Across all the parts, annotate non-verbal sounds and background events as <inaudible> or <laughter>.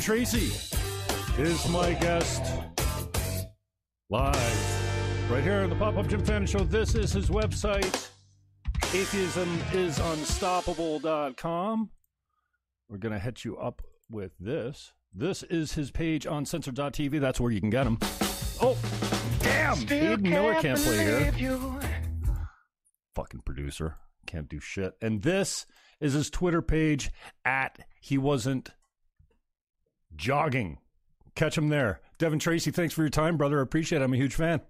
Tracey is my guest live right here on the Pop Up Jim Fannin Show. This is his website, atheismisunstoppable.com. We're going to hit you up with this. This is his page on censored.tv. That's where you can get him. Oh, damn! Aiden Miller can't play here. Fucking producer. Can't do shit. And this is his Twitter page at he wasn't jogging. Catch him there. Devon Tracey, thanks for your time, brother. I appreciate it. I'm a huge fan.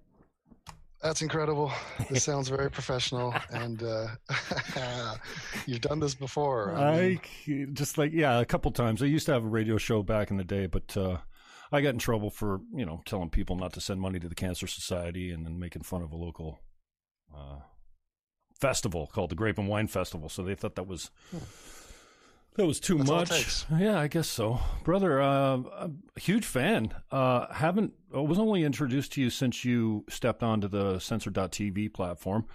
That's incredible. This sounds very professional, and uh, <laughs> you've done this before. I just like yeah, a couple times. I used to have a radio show back in the day, but uh, I got in trouble for you know telling people not to send money to the Cancer Society and then making fun of a local uh, festival called the Grape and Wine Festival. So they thought that was that was too That's much. Yeah, I guess so, brother. Uh, I'm a huge fan. Uh, haven't I was only introduced to you since you stepped onto the Censored.tv platform.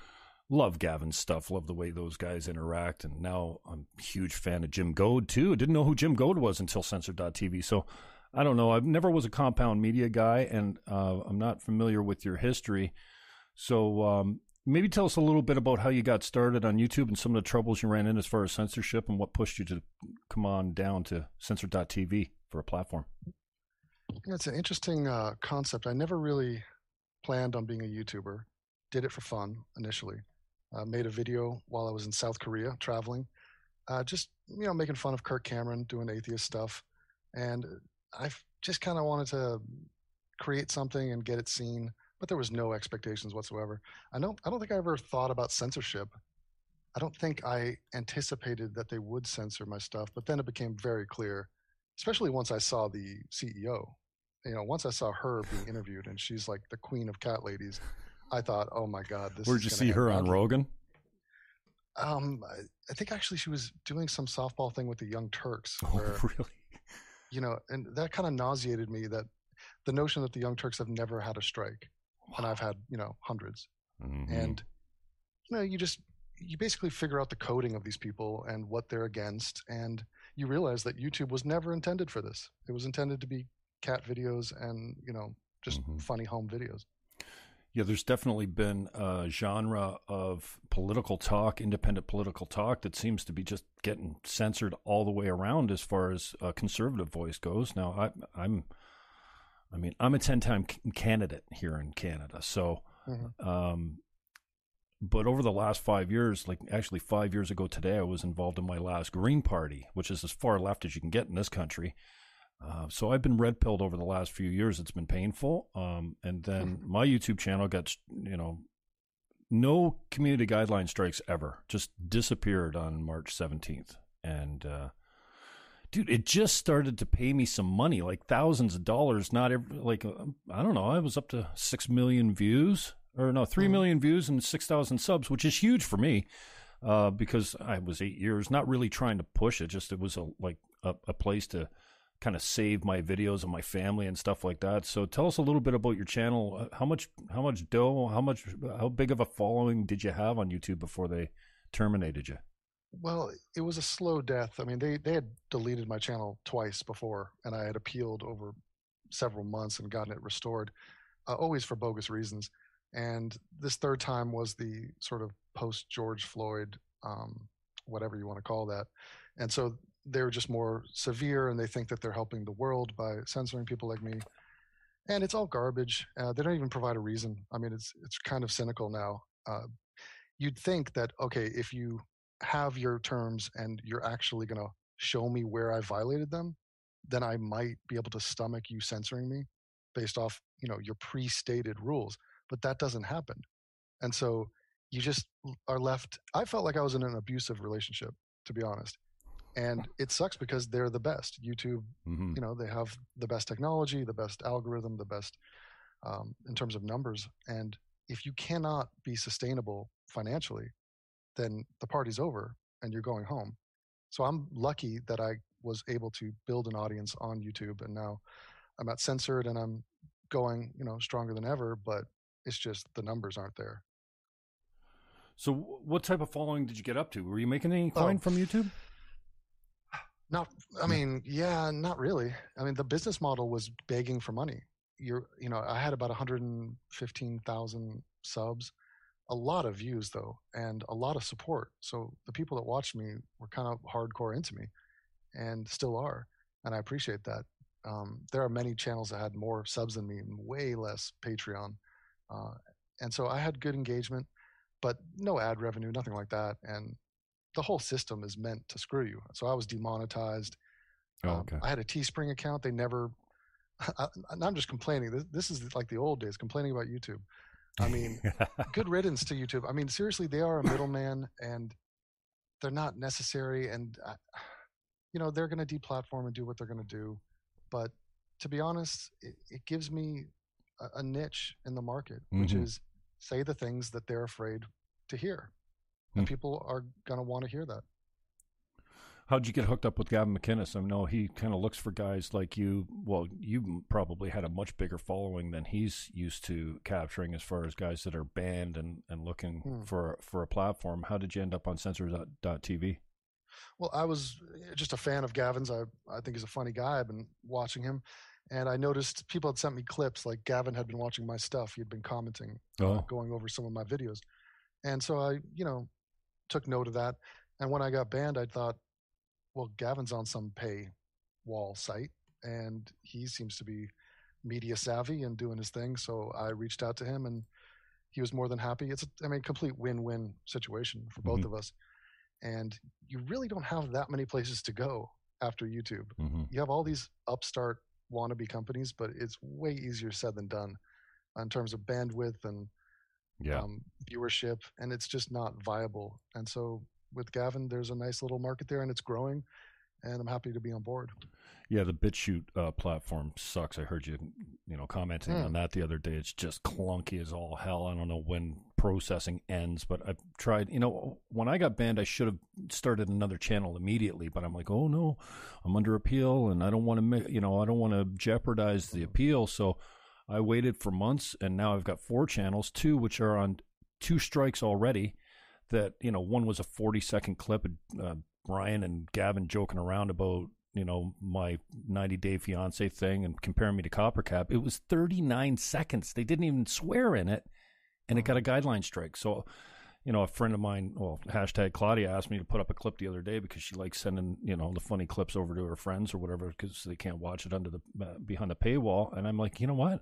Love Gavin's stuff. Love the way those guys interact. And now I'm a huge fan of Jim Goad too. Didn't know who Jim Goad was until Censored.tv. So I don't know. I never was a compound media guy, and uh, I'm not familiar with your history. So um, maybe tell us a little bit about how you got started on YouTube and some of the troubles you ran in as far as censorship and what pushed you to come on down to Censored.tv for a platform. It's an interesting uh, concept. I never really planned on being a YouTuber. Did it for fun initially. Uh, made a video while I was in South Korea traveling, uh, just you know making fun of Kirk Cameron doing atheist stuff, and I just kind of wanted to create something and get it seen. But there was no expectations whatsoever. I don't. I don't think I ever thought about censorship. I don't think I anticipated that they would censor my stuff. But then it became very clear, especially once I saw the CEO you know, once I saw her being <laughs> interviewed and she's like the queen of cat ladies, I thought, oh my god, this. Where'd you see her on. Rogan? Um, I, I think actually she was doing some softball thing with the Young Turks, Oh, really? you know, and that kind of nauseated me that the notion that the Young Turks have never had a strike, and I've had you know 100s Mhm. and you know, you just you basically figure out the coding of these people and what they're against, and you realize that YouTube was never intended for this. It was intended to be cat videos and you know just Mhm. funny home videos. Yeah, there's definitely been a genre of political talk, independent political talk, that seems to be just getting censored all the way around as far as a conservative voice goes. Now, I, I'm, I mean, I'm a ten-time candidate here in Canada, so, Mhm. um, but over the last five years, like actually five years ago today, I was involved in my last Green Party, which is as far left as you can get in this country. Uh, so I've been red pilled over the last few years. It's been painful. Um, and then my YouTube channel got, you know, no community guideline strikes ever. Just disappeared on March 17th. And, uh, dude, it just started to pay me some money, like thousands of dollars. Not every, like, uh, I don't know, I was up to 6 million views or no, three Mhm. million views and 6,000 subs, which is huge for me. Uh, because I was eight years, not really trying to push it, just it was a like a, a place to kind of save my videos and my family and stuff like that. So tell us a little bit about your channel. Uh, how much how much dough, how much how big of a following did you have on YouTube before they terminated you? Well, it was a slow death. I mean, they they had deleted my channel twice before, and I had appealed over several months and gotten it restored, uh, always for bogus reasons. And this third time was the sort of post George Floyd, um, whatever you want to call that. And so they're just more severe, and they think that they're helping the world by censoring people like me. And it's all garbage. Uh, they don't even provide a reason. I mean, it's it's kind of cynical now. Uh, you'd think that okay, if you have your terms and you're actually going to show me where I violated them, then I might be able to stomach you censoring me based off, you know, your pre-stated rules. But that doesn't happen. And so you just are left I felt like I was in an abusive relationship, to be honest. And it sucks because they're the best. YouTube, mm-hmm. you know, they have the best technology, the best algorithm, the best um, in terms of numbers. And if you cannot be sustainable financially, then the party's over and you're going home. So I'm lucky that I was able to build an audience on YouTube and now I'm at censored and I'm going, you know, stronger than ever, but it's just the numbers aren't there. So what type of following did you get up to? Were you making any coin oh, from YouTube? Not I mean, yeah, not really. I mean, the business model was begging for money. You're, you know, I had about 115,000 subs a lot of views though and a lot of support. So the people that watched me were kind of hardcore into me and still are and i appreciate that. Um, there are many channels that had more subs than me and way less patreon uh, and so i had good engagement but no ad revenue nothing like that and the whole system is meant to screw you. So i was demonetized. Oh, um, okay. um, i had a teespring account. They never <laughs> I, i'm just complaining. This, this is like the old days complaining about youtube I mean, <laughs> good riddance to YouTube. I mean, seriously, they are a middleman and they're not necessary. And, uh, you know, they're going to deplatform and do what they're going to do. But to be honest, it, it gives me a, a, niche in the market, mm-hmm. which is say the things that they're afraid to hear. Mm-hmm. And mm. people are going to want to hear that. How'd you get hooked up with Gavin McInnes? I know he kind of looks for guys like you. Well, you probably had a much bigger following than he's used to capturing, as far as guys that are banned and, and looking hmm. for for a platform. How did you end up on Censored.tv? Well, I was eh, just a fan of Gavin's. I I think he's a funny guy. I've been watching him, and I noticed people had sent me clips. Like Gavin had been watching my stuff. He had been commenting, uh, oh. uh, going over some of my videos, and so I, you know, took note of that. And when I got banned, I thought, well, Gavin's on some pay wall site and he seems to be media savvy and doing his thing. So I reached out to him and he was more than happy. It's, a, I mean, complete win-win situation for both mm-hmm. of us. And you really don't have that many places to go after YouTube. Mm-hmm. You have all these upstart wannabe companies, but it's way easier said than done in terms of bandwidth and yeah. um, viewership. And it's just not viable. And so with Gavin, there's a nice little market there and it's growing, and I'm happy to be on board. Yeah, the BitChute uh, platform sucks. I heard you, you know, commenting mm. on that the other day. It's just clunky as all hell. I don't know when processing ends, but I've tried. You know, when I got banned, I should have started another channel immediately. But I'm like, oh no, I'm under appeal, and I don't want to, you know, I don't want to jeopardize the appeal. So I waited for months, and now I've got four channels, two which are on two strikes already that you know one was a 40 second clip of uh, Brian and Gavin joking around about you know my 90 day fiance thing and comparing me to CopperCab. It was 39 seconds. They didn't even swear in it, and it got a guideline strike. So. You know, a friend of mine, well, hashtag Claudia asked me to put up a clip the other day because she likes sending, you know, the funny clips over to her friends or whatever because they can't watch it under the uh, behind the paywall. And I'm like, you know what?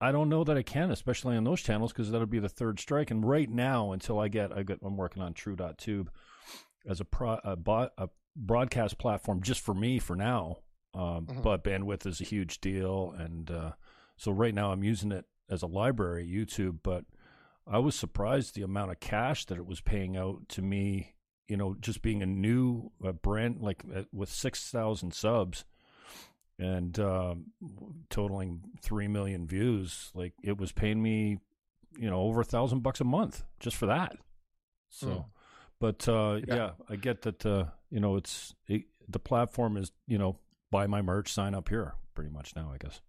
I don't know that I can, especially on those channels, because that'll be the third strike. And right now, until I get, I I'm working on True.tube as a, pro, a, a broadcast platform just for me for now. Um, mm-hmm. But bandwidth is a huge deal, and uh, so right now I'm using it as a library, YouTube. But I was surprised the amount of cash that it was paying out to me. You know, just being a new uh, brand, like uh, with six thousand subs and uh, totaling three million views. Like it was paying me, you know, over a thousand bucks a month just for that. So, mm. but uh, yeah. yeah. I get that. Uh, you know, it's it, the platform is you know buy my merch, sign up here, pretty much now, I guess.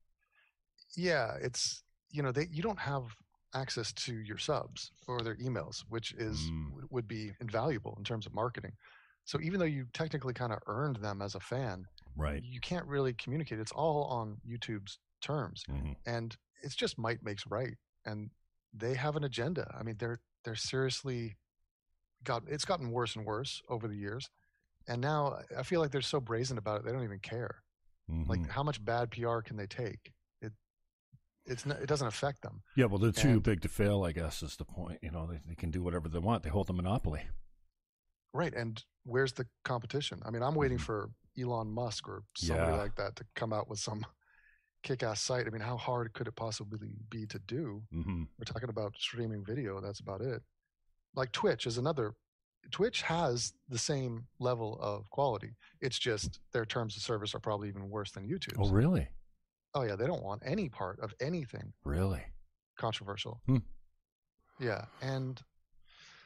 Yeah, it's you know they you don't have access to your subs or their emails, which is Mm. would be invaluable in terms of marketing. So even though you technically kind of earned them as a fan, Right. you can't really communicate. It's all on YouTube's terms, hmm and it's just might makes right. And they have an agenda. I mean, they're they're seriously got it's gotten worse and worse over the years, and now I- feel like they're so brazen about it they don't even care. Like Mm-hmm. how much bad PR can they take? It it's not, it doesn't affect them. yeah, well, they're too and- big to fail, I guess, is the point. You know, they, they can do whatever they want. They hold the monopoly. Right. And where's the competition? I mean, I'm waiting Mhm. for Elon Musk or somebody Yeah. like that to come out with some <laughs> kick ass site. I mean, how hard could it possibly be to do? hmm We're talking about streaming video. That's about it. Like Twitch is another. Twitch has the same level of quality. It's just their terms of service are probably even worse than YouTube. Oh, really? Oh, yeah. They don't want any part of anything Really? controversial. Hmm. Yeah, and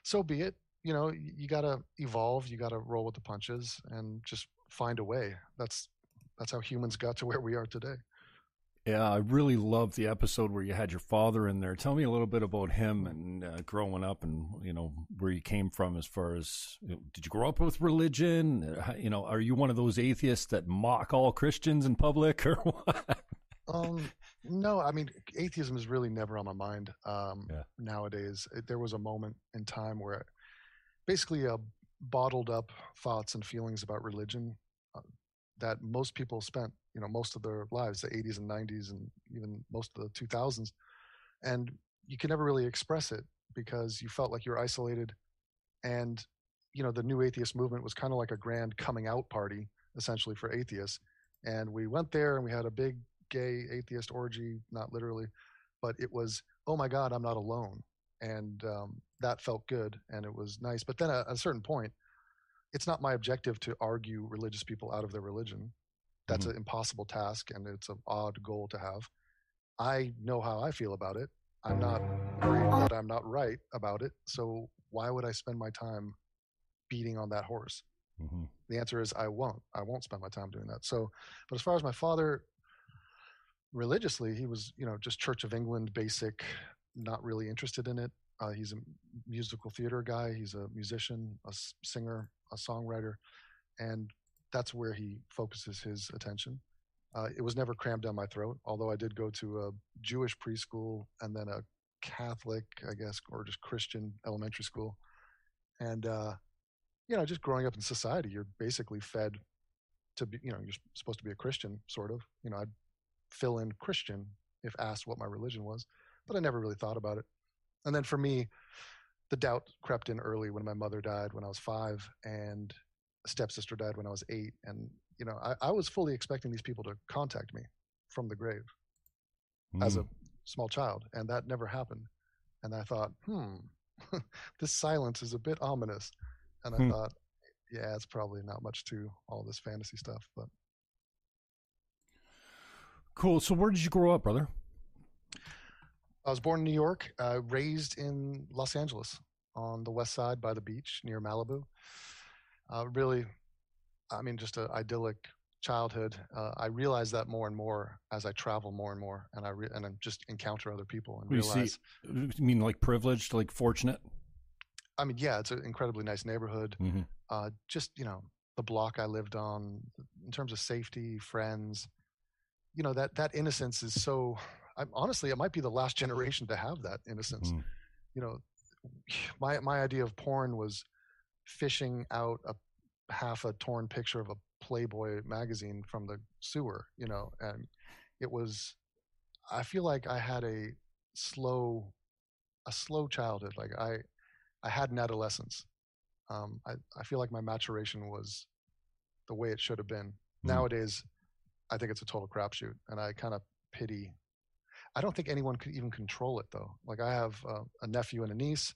so be it. You know, you got to evolve. You got to roll with the punches and just find a way. That's that's how humans got to where we are today. Yeah, I really loved the episode where you had your father in there. Tell me a little bit about him and uh, growing up, and you know where you came from. As far as did you grow up with religion? You know, are you one of those atheists that mock all Christians in public, or <laughs> what? Um, no, I mean, atheism is really never on my mind um, Yeah. nowadays. It, there was a moment in time where, basically, uh, bottled up thoughts and feelings about religion that most people spent, you know, most of their lives, the 80s and 90s, and even most of the 2000s, and you could never really express it because you felt like you're isolated, and you know, the new atheist movement was kind of like a grand coming out party, essentially for atheists, and we went there and we had a big gay atheist orgy, not literally, but it was, oh my God, I'm not alone. And um, that felt good and it was nice. But then at a certain point, it's not my objective to argue religious people out of their religion. That's an impossible task and it's an odd goal to have. I know how I feel about it. I'm not worried that I'm not right about it. So why would I spend my time beating on that horse? hmm the answer is I won't. I won't spend my time doing that. So, but as far as my father, religiously, he was, you know, just Church of England basic, not really interested in it. Uh, he's a musical theater guy. He's a musician, a singer, a songwriter, and that's where he focuses his attention. Uh, it was never crammed down my throat, although I did go to a Jewish preschool and then a Catholic, I guess, or just Christian elementary school. And, uh, you know, just growing up in society, you're basically fed to be, you know, you're supposed to be a Christian, sort of. You know, I'd fill in Christian if asked what my religion was, but I never really thought about it. And then for me, the doubt crept in early when my mother died when I was five and a stepsister died when I was eight. And, you know, I, I was fully expecting these people to contact me from the grave as a small child, and that never happened. And I thought, hmm, <laughs> this silence is a bit ominous. And I Hmm. thought, yeah, it's probably not much to all this fantasy stuff. But cool. So, where did you grow up, brother? I was born in New York, uh, raised in Los Angeles on the west side by the beach near Malibu. Uh, really, I mean, just an idyllic childhood. Uh, I realize that more and more as I travel more and more, and I re- and I just encounter other people and You see- realize. You mean like privileged, like fortunate? I mean, yeah, it's an incredibly nice neighborhood. hmm uh, just you know the block I lived on in terms of safety, friends. You know that that innocence is so. I'm, honestly, it might be the last generation to have that innocence. Mm. You know, <sighs> my my idea of porn was fishing out a half a torn picture of a Playboy magazine from the sewer. You know, and it was. I feel like I had a slow, a slow childhood. Like I, I had an adolescence um, I, I feel like my maturation was the way it should have been. Mhm. Nowadays, I think it's a total crapshoot, and I kind of pity. I don't think anyone could even control it though. Like I have uh, a nephew and a niece,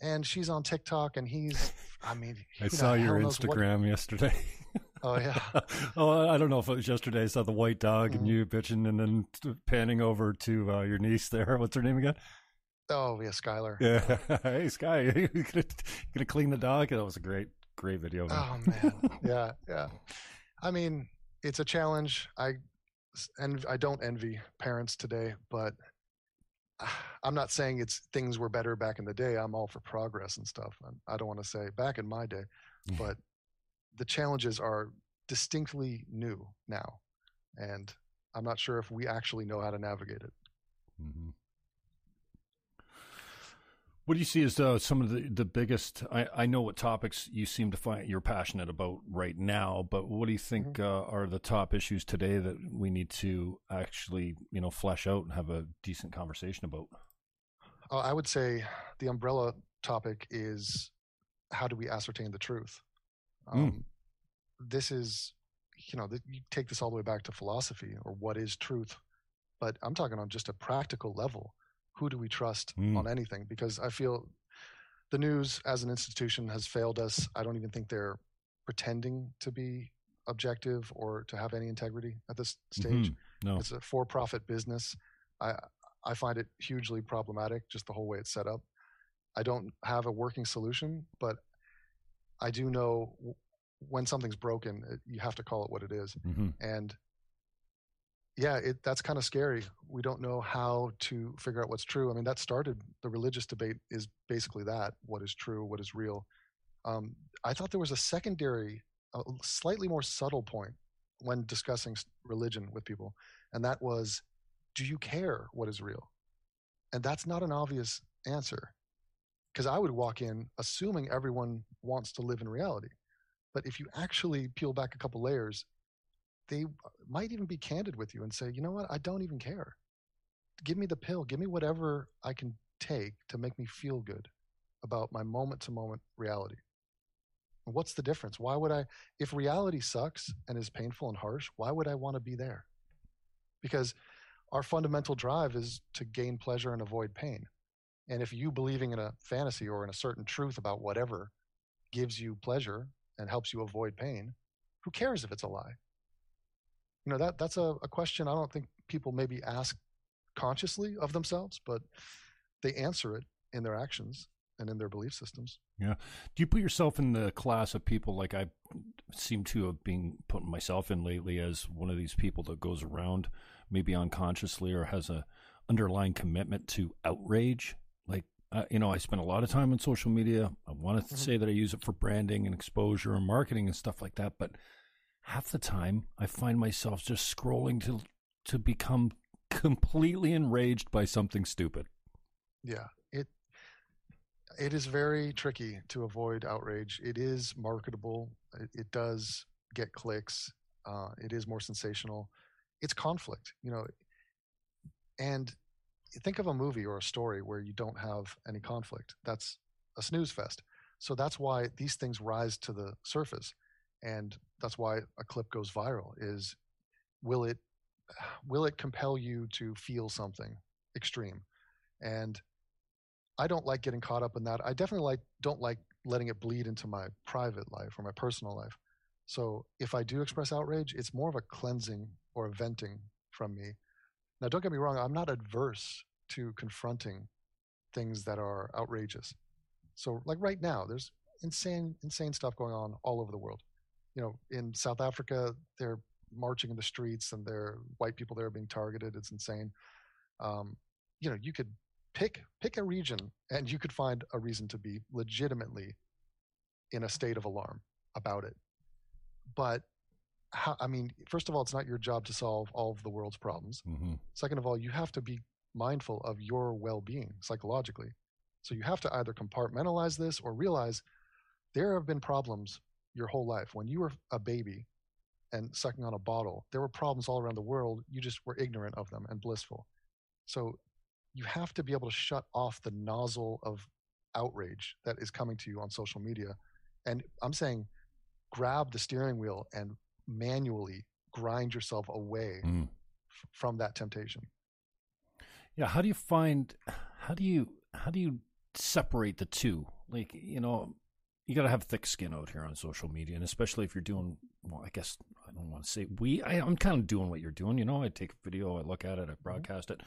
and she's on TikTok, and he's. I mean, I saw your knows what- Instagram yesterday. Oh yeah, <laughs> oh, I don't know if it was yesterday. I saw the white dog and Mhm. you bitching, and then panning over to uh, your niece there. <laughs> What's her name again? oh yeah, Skylar. Yeah. <laughs> hey, Sky, you gonna, gonna clean the dog? That was a great, great video. Man. Oh man, yeah, yeah. I mean, it's a challenge. I and I don't envy parents today, but I'm not saying it's things were better back in the day. I'm all for progress and stuff. I don't want to say back in my day, but the challenges are distinctly new now, and I'm not sure if we actually know how to navigate it. Mm-hmm. What do you see as uh, some of the, the biggest? I, I know what topics you seem to find you're passionate about right now, but what do you think mm-hmm. uh, are the top issues today that we need to actually, you know, flesh out and have a decent conversation about? Uh, I would say the umbrella topic is how do we ascertain the truth? Hmm. Um, mm. This is, you know, you take this all the way back to philosophy or what is truth, but I'm talking on just a practical level who do we trust mm. on anything? Because I feel the news as an institution has failed us. I don't even think they're pretending to be objective or to have any integrity at this stage. Mm-hmm. No. It's a for-profit business. I I find it hugely problematic, just the whole way it's set up. I don't have a working solution, but I do know when something's broken, you have to call it what it is. Mm-hmm. And yeah, it, that's kind of scary. We don't know how to figure out what's true. I mean, that started the religious debate is basically that: what is true, what is real. Um, I thought there was a secondary, a slightly more subtle point when discussing religion with people, and that was, do you care what is real? And that's not an obvious answer, because I would walk in assuming everyone wants to live in reality, but if you actually peel back a couple layers they might even be candid with you and say, you know what, I don't even care. Give me the pill. Give me whatever I can take to make me feel good about my moment to moment reality. What's the difference? Why would I, if reality sucks and is painful and harsh, why would I want to be there? Because our fundamental drive is to gain pleasure and avoid pain. And if you believing in a fantasy or in a certain truth about whatever gives you pleasure and helps you avoid pain, who cares if it's a lie? You know that that's a, a question i don't think people maybe ask consciously of themselves but they answer it in their actions and in their belief systems. Yeah. Do you put yourself in the class of people like i seem to have been putting myself in lately as one of these people that goes around maybe unconsciously or has a underlying commitment to outrage? Like uh, you know i spend a lot of time on social media. I want to mm-hmm. say that i use it for branding and exposure and marketing and stuff like that but half the time I find myself just scrolling to to become completely enraged by something stupid. Yeah, it it is very tricky to avoid outrage. It is marketable. It, it does get clicks. Uh, it is more sensational. It's conflict, you know. And think of a movie or a story where you don't have any conflict. That's a snooze fest. So that's why these things rise to the surface and that's why a clip goes viral is will it will it compel you to feel something extreme? And i don't like getting caught up in that. I definitely like don't like letting it bleed into my private life or my personal life. So if i do express outrage it's more of a cleansing or a venting from me. Now don't get me wrong i'm not adverse to confronting things that are outrageous. So like right now there's insane insane stuff going on all over the world you know, in South Africa, they're marching in the streets and they're white people there are being targeted. It's insane. Um, you know, you could pick pick a region and you could find a reason to be legitimately in a state of alarm about it. But how, I mean, first of all, it's not your job to solve all of the world's problems. Mm-hmm. Second of all, you have to be mindful of your well-being psychologically. So you have to either compartmentalize this or realize there have been problems your whole life. When you were a baby and sucking on a bottle, there were problems all around the world. You just were ignorant of them and blissful. So you have to be able to shut off the nozzle of outrage that is coming to you on social media. And I'm saying grab the steering wheel and manually grind yourself away mm. f- from that temptation. Yeah, how do you find how do you how do you separate the two? Like, you know, you got to have thick skin out here on social media, and especially if you're doing. Well, I guess I don't want to say we. I, am kind of doing what you're doing. You know, I take a video, I look at it, I mm-hmm. broadcast it.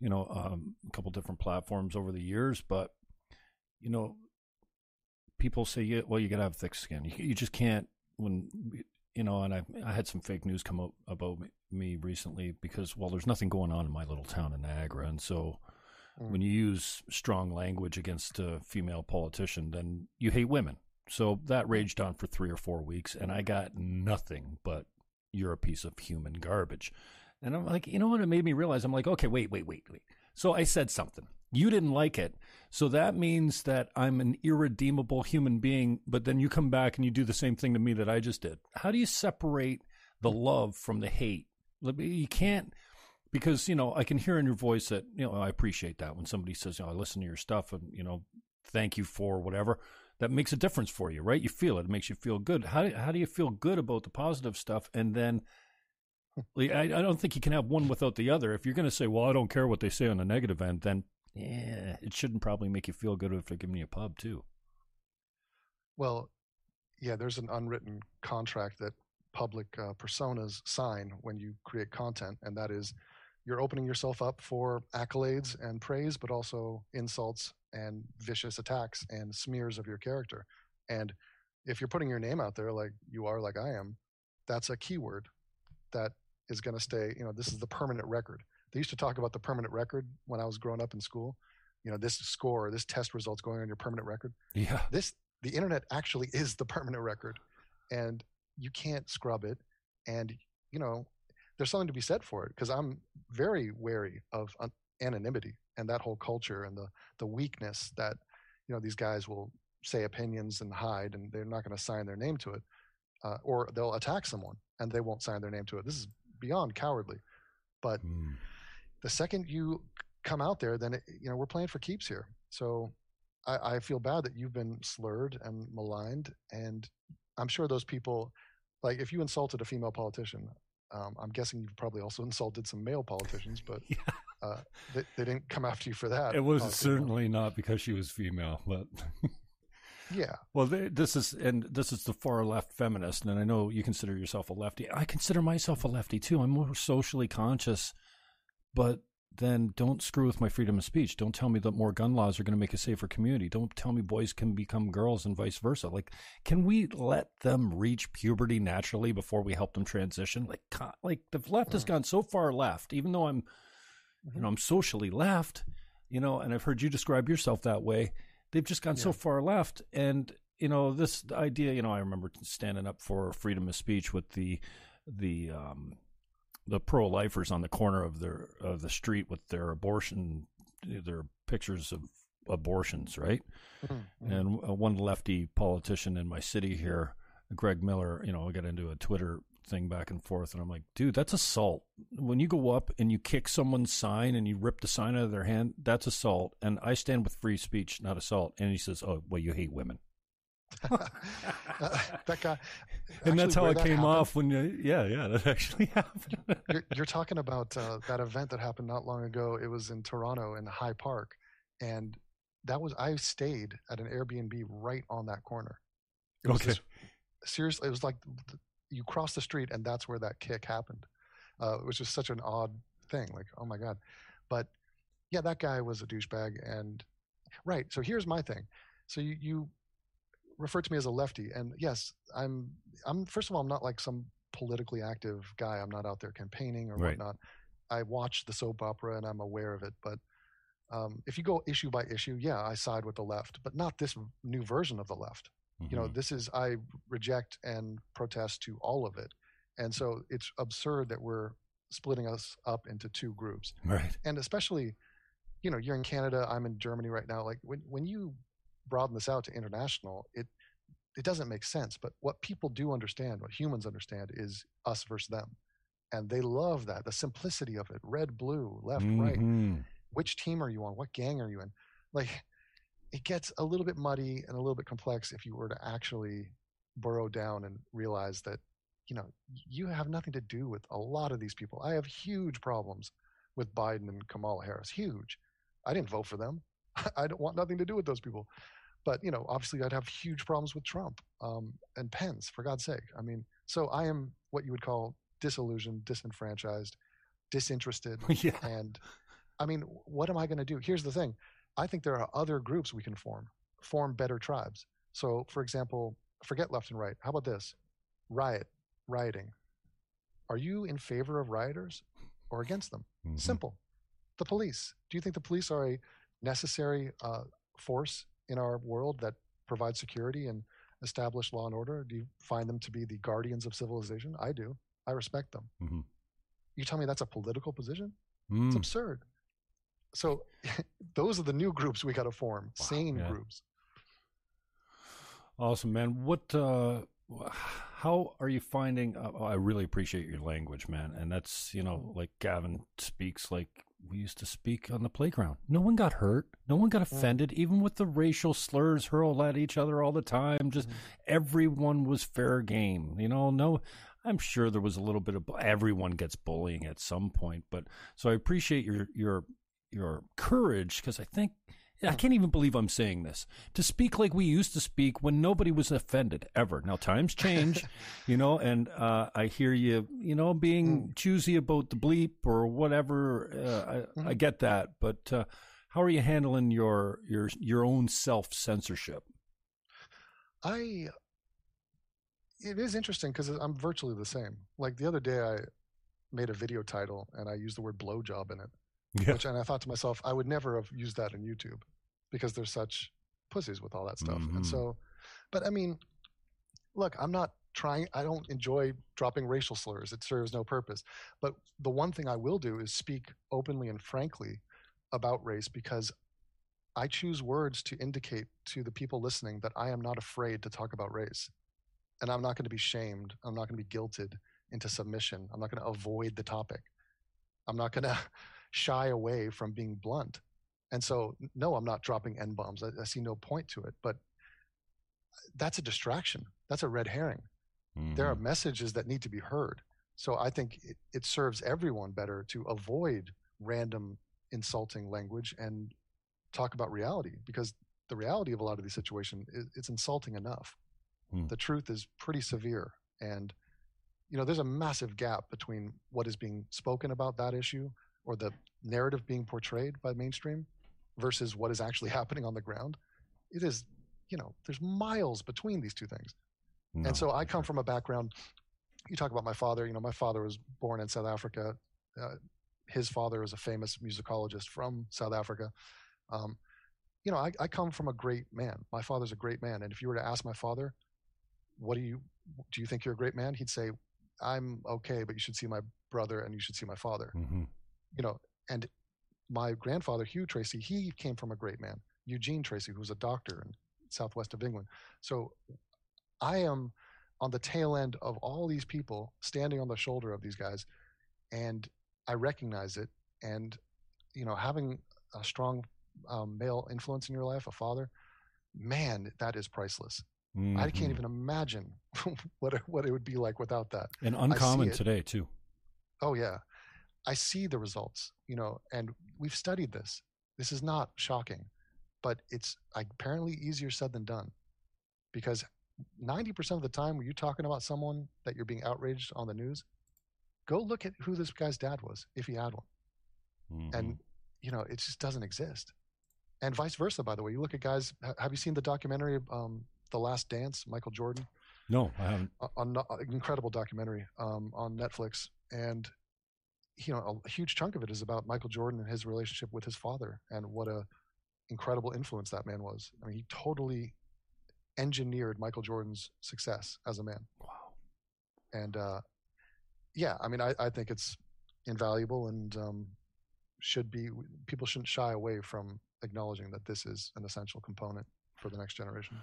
You know, um, a couple different platforms over the years, but you know, people say, yeah, well, you got to have thick skin. You, you just can't when you know, and I I had some fake news come up about me recently because well, there's nothing going on in my little town in Niagara, and so mm. when you use strong language against a female politician, then you hate women. So that raged on for three or four weeks, and I got nothing but you're a piece of human garbage. And I'm like, you know what? It made me realize I'm like, okay, wait, wait, wait, wait. So I said something. You didn't like it. So that means that I'm an irredeemable human being, but then you come back and you do the same thing to me that I just did. How do you separate the love from the hate? You can't because you know I can hear in your voice that you know I appreciate that when somebody says, you know, I listen to your stuff and you know, thank you for whatever that makes a difference for you, right? You feel it. It makes you feel good. How do, how do you feel good about the positive stuff? And then I, I don't think you can have one without the other. If you're going to say, well, I don't care what they say on the negative end, then yeah, it shouldn't probably make you feel good if they're giving you a pub too. Well, yeah, there's an unwritten contract that public uh, personas sign when you create content, and that is you're opening yourself up for accolades and praise, but also insults and vicious attacks and smears of your character. And if you're putting your name out there like you are, like I am, that's a keyword that is going to stay. You know, this is the permanent record. They used to talk about the permanent record when I was growing up in school. You know, this score, this test results going on your permanent record. Yeah. This the internet actually is the <laughs> permanent record, and you can't scrub it. And you know, there's something to be said for it because I'm very wary of anonymity and that whole culture and the the weakness that you know these guys will say opinions and hide and they're not going to sign their name to it uh, or they'll attack someone and they won't sign their name to it. This is beyond cowardly. But mm. the second you come out there then it, you know we're playing for keeps here. So I, I feel bad that you've been slurred and maligned and i'm sure those people like if you insulted a female politician um, I'm guessing you've probably also <laughs> insulted some male politicians, but <laughs> yeah. uh, they, they, didn't come after you for that. It was certainly not because she was female, but <laughs> yeah. Well, they, this is and this is the far left feminist, and I know you consider yourself a lefty. I consider myself a lefty too. I'm more socially conscious, but then don't screw with my freedom of speech. Don't tell me that more gun laws are going to make a safer community. Don't tell me boys can become girls and vice versa. Like, can we let them reach puberty naturally before we help them transition? Like, like the left has mm. gone so far left, even though I'm, you know, mm-hmm. I'm socially left, you know, and I've heard you describe yourself that way. They've just gone yeah. so far left. And, you know, this idea, you know, I remember standing up for freedom of speech with the, the, um, the pro lifers on the corner of their of the street with their abortion their pictures of abortions, right? Mm-hmm. And uh, one lefty politician in my city here, Greg Miller, you know, I got into a Twitter thing back and forth, and I'm like, dude, that's assault. When you go up and you kick someone's sign and you rip the sign out of their hand, that's assault. And I stand with free speech, not assault. And he says, oh, well, you hate women. <laughs> that guy. And that's how it came happened, off when you, yeah, yeah, that actually <laughs> happened. you're, you're, talking about uh, that event that happened not long ago. It was in Toronto in High Park. And that was, I stayed at an Airbnb right on that corner. Okay. This, seriously, it was like you cross the street and that's where that kick happened. Uh, it was just such an odd thing. Like, oh my God. But yeah, that guy was a douchebag. And right. So here's my thing. So you, you refer to me as a lefty, and yes, I'm. I'm first of all, I'm not like some politically active guy. I'm not out there campaigning or right. whatnot. I watch the soap opera and I'm aware of it, but um, if you go issue by issue, yeah, I side with the left, but not this new version of the left. Mm-hmm. You know, mm-hmm. this is I reject and protest to all of it, and so it's absurd that we're splitting us up into two groups. Right. And especially, you know, you're in Canada, I'm in Germany right now. Like when when you broaden this out to international, it it doesn't make sense. But what people do understand, what humans understand, is us versus them, and they love that the simplicity of it. Red, blue, left, mm-hmm. right. Which team are you on? What gang are you in? Like, it gets a little bit muddy and a little bit complex if you were to actually burrow down and realize that you know you have nothing to do with a lot of these people. I have huge problems with Biden and Kamala Harris. Huge. I didn't vote for them. <laughs> I don't want nothing to do with those people. But you know, obviously, I'd have huge problems with Trump um, and Pence, for God's sake. I mean, so I am what you would call disillusioned, disenfranchised, disinterested, <laughs> yeah. and I mean, what am I going to do? Here's the thing: I think there are other groups we can form, form better tribes. So, for example, forget left and right. How about this? Riot. rioting, are you in favor of rioters or against them? Mhm. Simple. The police. Do you think the police are a necessary uh, force in our world that provides security and establish law and order? Do you find them to be the guardians of civilization? I do. I respect them. Mhm. You tell me that's a political position? It's Mm. absurd. So <laughs> those are the new groups we got to form, Wow, sane groups. Awesome, man. What? Uh, how are you finding? Uh, I really appreciate your language, man. And that's you know, like Gavin speaks like we used to speak on the playground. No one got hurt. No one got offended, even with the racial slurs hurled at each other all the time. Just mm-hmm. everyone was fair game. You know, no. I'm sure there was a little bit of everyone gets bullying at some point, but so I appreciate your your your courage because I think I can't even believe I'm saying this. To speak like we used to speak when nobody was offended ever. Now times <laughs> change, you know, and uh, I hear you, you know, being choosy about the bleep or whatever. Uh, I, I get that, but uh, how are you handling your your your own self censorship? I it is interesting because I'm virtually the same. Like the other day, I made a video title and I used the word blowjob in it, Yeah. which and I thought to myself, I would never have used that in YouTube because they're such pussies with all that stuff. Mhm. And so, but I mean, look, I'm not trying. I don't enjoy dropping racial slurs. It serves no purpose. But the one thing I will do is speak openly and frankly about race because I choose words to indicate to the people listening that I am not afraid to talk about race. And I'm not going to be shamed. I'm not going to be guilted into submission. I'm not going to avoid the topic. I'm not going <laughs> to shy away from being blunt. And so, no, I'm not dropping N bombs. I, I see no point to it. But that's a distraction. That's a red herring. There are Mhm. messages that need to be heard. So I think it, it serves everyone better to avoid random insulting language and talk about reality because the reality of a lot of these situations is it's insulting enough. Hmm. The truth is pretty severe and you know there's a massive gap between what is being spoken about that issue or the narrative being portrayed by mainstream versus what is actually happening on the ground. It is you know there's miles between these two things. No, And so I come from a background. You talk about my father. You know, my father was born in South Africa. Uh, his father is a famous musicologist from South Africa. Um, you know, I, I come from a great man. My father's a great man. And if you were to ask my father, what do you do? You think you're a great man? He'd say, I'm okay, but you should see my brother and you should see my father. Mhm. You know, and my grandfather Hugh Tracey, he came from a great man, Eugene Tracey, who was a doctor in southwest of England. So I am on the tail end of all these people standing on the shoulder of these guys, and I recognize it. And you know, having a strong um, male influence in your life, a father, man, that is priceless. I Mhm. can't even imagine <laughs> what it, what it would be like without that. and uncommon today too. Oh yeah, I see the results. You know, and we've studied this. This is not shocking, but it's apparently easier said than done, because ninety percent of the time when you're talking about someone that you're being outraged on the news, go look at who this guy's dad was, if he had one, Mhm. and you know it just doesn't exist. And vice versa, by the way. You look at guys. Have you seen the documentary, um, "The Last Dance"? Michael Jordan no, I haven't. on an incredible documentary um, on Netflix, and you know a huge chunk of it is about Michael Jordan and his relationship with his father, and what a incredible influence that man was. I mean, he totally engineered Michael Jordan's success as a man, Wow. and uh, yeah, I mean, I, I think it's invaluable and um, should be. People shouldn't shy away from acknowledging that this is an essential component for the next generation.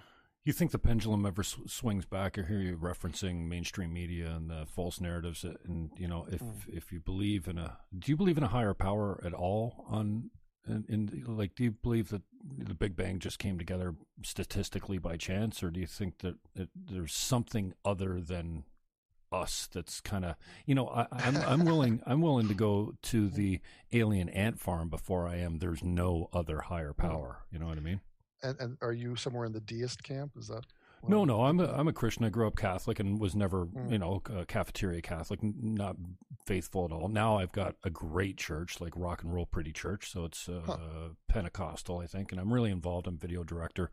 You think the pendulum ever sw- swings back? I hear you referencing mainstream media and the false narratives, and you know, if Mm. if you believe in a, do you believe in a higher power at all? On in, in like, do you believe that the Big Bang just came together statistically by chance, or do you think that it, there's something other than us that's kind of, you know, I, I'm I'm willing <laughs> I'm willing to go to the alien ant farm before I am. There's no other higher power. You know what I mean? And, and are you somewhere in the deist camp? Is that No, no, I'm a, I'm a Christian. I grew up Catholic and was never, Mm. you know, a cafeteria Catholic, not faithful at all. Now I've got a great church, like rock and roll pretty church. So it's uh, Huh. Pentecostal, I think, and I'm really involved. I'm video director.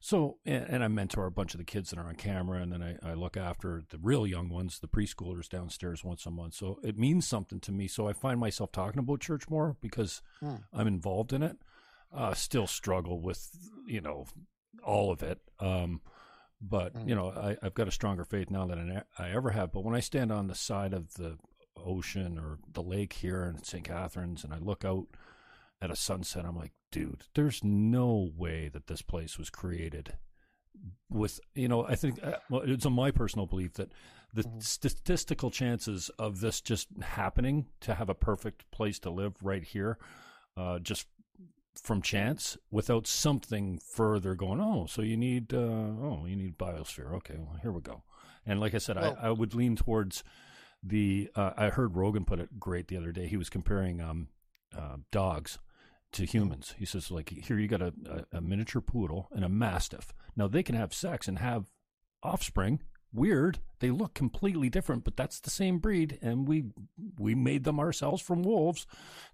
So, and, and I mentor a bunch of the kids that are on camera, and then I, I look after the real young ones, the preschoolers downstairs once a month. So it means something to me. So I find myself talking about church more because hmm. I'm involved in it. Uh, still struggle with, you know, all of it. Um, but hmm. you know, I, have got a stronger faith now than I, I ever have. But when I stand on the side of the ocean or the lake here in St. Catharines, and I look out at a sunset, I'm like, dude, there's no way that this place was created with, you know, I think, uh, well, it's my personal belief that the mm-hmm. statistical chances of this just happening to have a perfect place to live right here, uh, just from chance without something further going, oh, so you need, uh, oh, you need biosphere. Okay, well, here we go. And like I said, well, I, I would lean towards the, uh, I heard Rogan put it great the other day. He was comparing um, uh, dogs to humans. He says, like, here you got a, a, a miniature poodle and a mastiff. Now they can have sex and have offspring. Weird. They look completely different, but that's the same breed, and we we made them ourselves from wolves.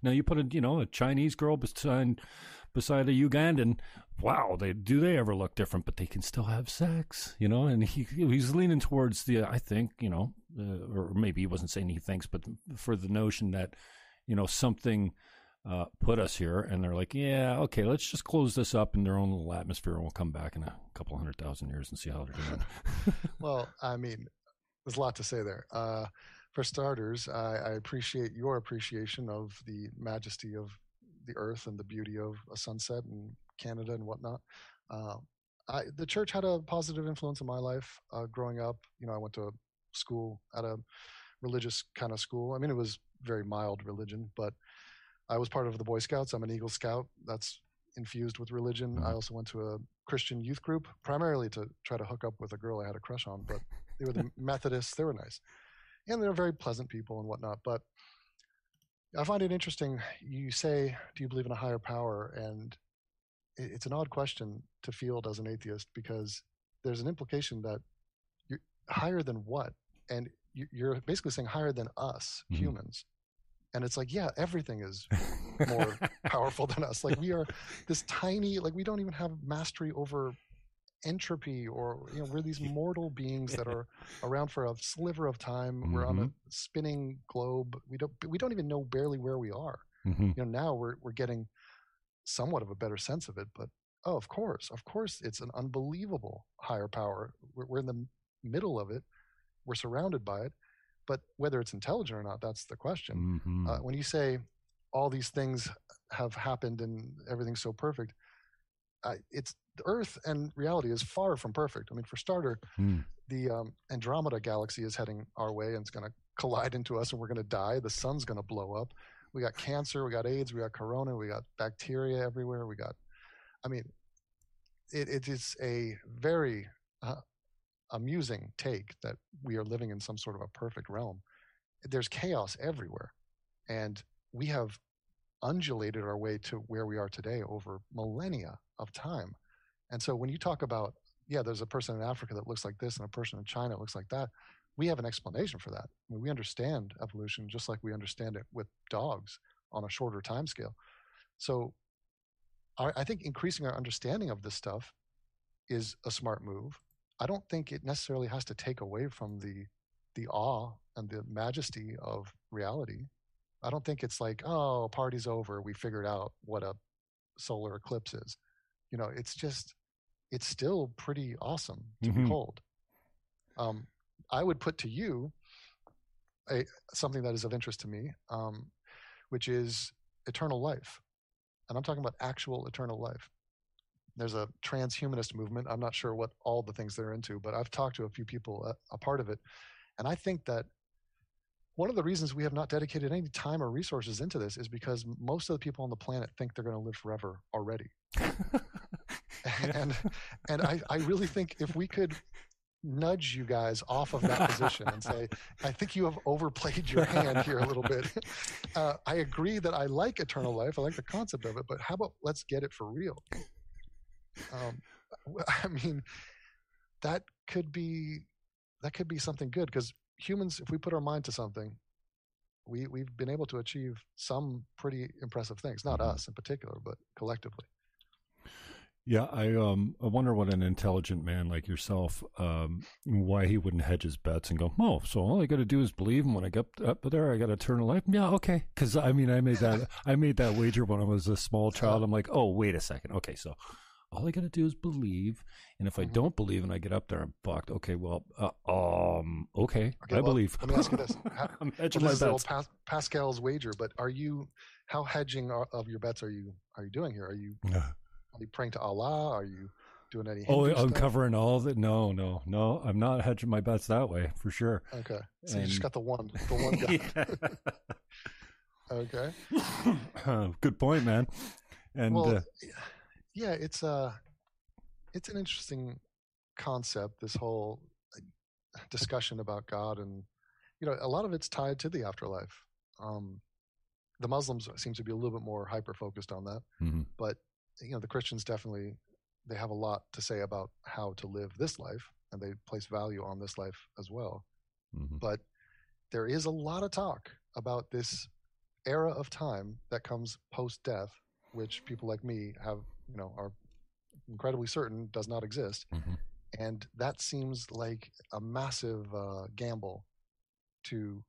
Now you put a you know a Chinese girl beside beside a Ugandan. Wow, they do they ever look different? But they can still have sex, you know. And he he's leaning towards the I think you know, uh, or maybe he wasn't saying he thinks, but for the notion that you know something uh, put us here, and they're like, yeah, okay, let's just close this up in their own little atmosphere, and we'll come back in a couple hundred thousand years and see how they're doing. <laughs> well, I mean, there's a lot to say there. Uh, for starters, I, I, appreciate your appreciation of the majesty of the earth and the beauty of a sunset in Canada and whatnot. Uh, I, the church had a positive influence in my life uh, growing up. You know, I went to school at a religious kind of school. I mean, it was very mild religion, but I was part of the Boy Scouts. I'm an Eagle Scout. That's infused with religion. Mm-hmm. I also went to a Christian youth group, primarily to try to hook up with a girl I had a crush on. But they were the <laughs> Methodists. They were nice, and they're very pleasant people and whatnot. But I find it interesting. You say, "Do you believe in a higher power?" And it's an odd question to field as an atheist because there's an implication that you're higher than what, and you're basically saying higher than us mm-hmm. humans and it's like yeah everything is more <laughs> powerful than us. Like we are this tiny like we don't even have mastery over entropy or you know we're these <laughs> mortal beings that are around for a sliver of time. Mm-hmm. we're on a mm-hmm. spinning globe. We don't we don't even know barely where we are. Mm-hmm. you know now we're we're getting somewhat of a better sense of it but oh of course of course it's an unbelievable higher power. We're, we're in the middle of it. We're surrounded by it but whether it's intelligent or not, that's the question. Mm-hmm. Uh, when you say all these things have happened and everything's so perfect, uh, it's the Earth and reality is far from perfect. I mean, for starter, mm. the um, Andromeda galaxy is heading our way and it's going to collide into us and we're going to die. The sun's going to blow up. We got cancer, we got AIDS, we got corona, we got bacteria everywhere. We got, I mean, it, it is a very uh, amusing take that we are living in some sort of a perfect realm. There's chaos everywhere. And we have undulated our way to where we are today over millennia of time. And so when you talk about, yeah, there's a person in Africa that looks like this and a person in China looks like that, we have an explanation for that. I mean, we understand evolution just like we understand it with dogs on a shorter time scale. So I think increasing our understanding of this stuff is a smart move. I don't think it necessarily has to take away from the the awe and the majesty of reality. I don't think it's like, oh, party's over, we figured out what a solar eclipse is. You know, it's just it's still pretty awesome to mm-hmm. behold. Um, I would put to you a, something that is of interest to me, um, which is eternal life. And I'm talking about actual eternal life there's a transhumanist movement. I'm not sure what all the things they're into, but I've talked to a few people a, a part of it. And I think that one of the reasons we have not dedicated any time or resources into this is because most of the people on the planet think they're going to live forever already. <laughs> and and I, I really think if we could nudge you guys off of that position and say, I think you have overplayed your hand here a little bit. <laughs> Uh, I agree that I like eternal life. I like the concept of it, but how about let's get it for real? Um, <laughs> I mean, that could be that could be something good because humans, if we put our mind to something, we we've been able to achieve some pretty impressive things. Not us in particular, but collectively. Yeah, I um I wonder what an intelligent man like yourself um why he wouldn't hedge his bets and go, "Oh, so all I got to do is believe and when I get up there I got to turn a light." Yeah, okay. Cuz I mean, I made that I made that wager when I was a small <laughs> child. I'm like, "Oh, wait a second. Okay, so all I got to do is believe, and if I mm-hmm. don't believe and I get up there, I'm fucked. Okay, well, uh, um, okay, okay I well, believe. Let me ask you this: <laughs> how, I'm hedging well, this my bets. Pas- Pascal's wager, but are you? How hedging of your bets are you? Are you doing here? Are you? <sighs> Are you praying to Allah? Are you doing any? Oh, I'm stuff? covering all of it. No, no, no. I'm not hedging my bets that way for sure. Okay, so and... you just got the one, the one <laughs> guy. <laughs> okay. <coughs> Good point, man. And well, uh, yeah, it's a uh, it's an interesting concept. This whole <sighs> discussion about God, and you know, a lot of it's tied to the afterlife. Um, the Muslims seem to be a little bit more hyper focused on that, mm-hmm. but you know the Christians definitely they have a lot to say about how to live this life, and they place value on this life as well. Mm-hmm. But there is a lot of talk about this era of time that comes post death, which people like me have, you know, are incredibly certain does not exist. Mm-hmm. And that seems like a massive uh, gamble to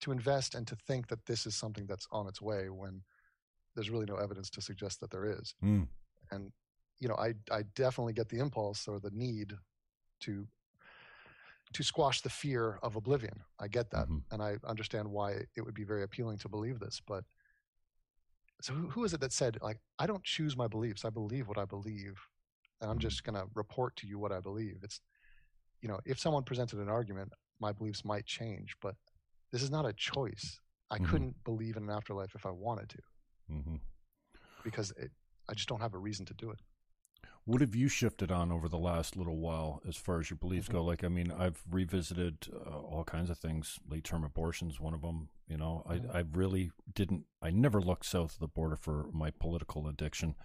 to invest and to think that this is something that's on its way when there's really no evidence to suggest that there is. Mm. And you know, I I definitely get the impulse or the need to to squash the fear of oblivion. I get that, mm-hmm. and I understand why it would be very appealing to believe this. But so, who, is it that said like I don't choose my beliefs? I believe what I believe, and I'm mm-hmm. just going to report to you what I believe. It's you know, if someone presented an argument, my beliefs might change, but this is not a choice. I mm-hmm. couldn't believe in an afterlife if I wanted to mm-hmm. because it, I just don't have a reason to do it. What have you shifted on over the last little while as far as your beliefs mm-hmm. go? Like, I mean, I've revisited uh, all kinds of things. Late term abortions, one of them. You know, mm-hmm. I, I really didn't. I never looked south of the border for my political addiction.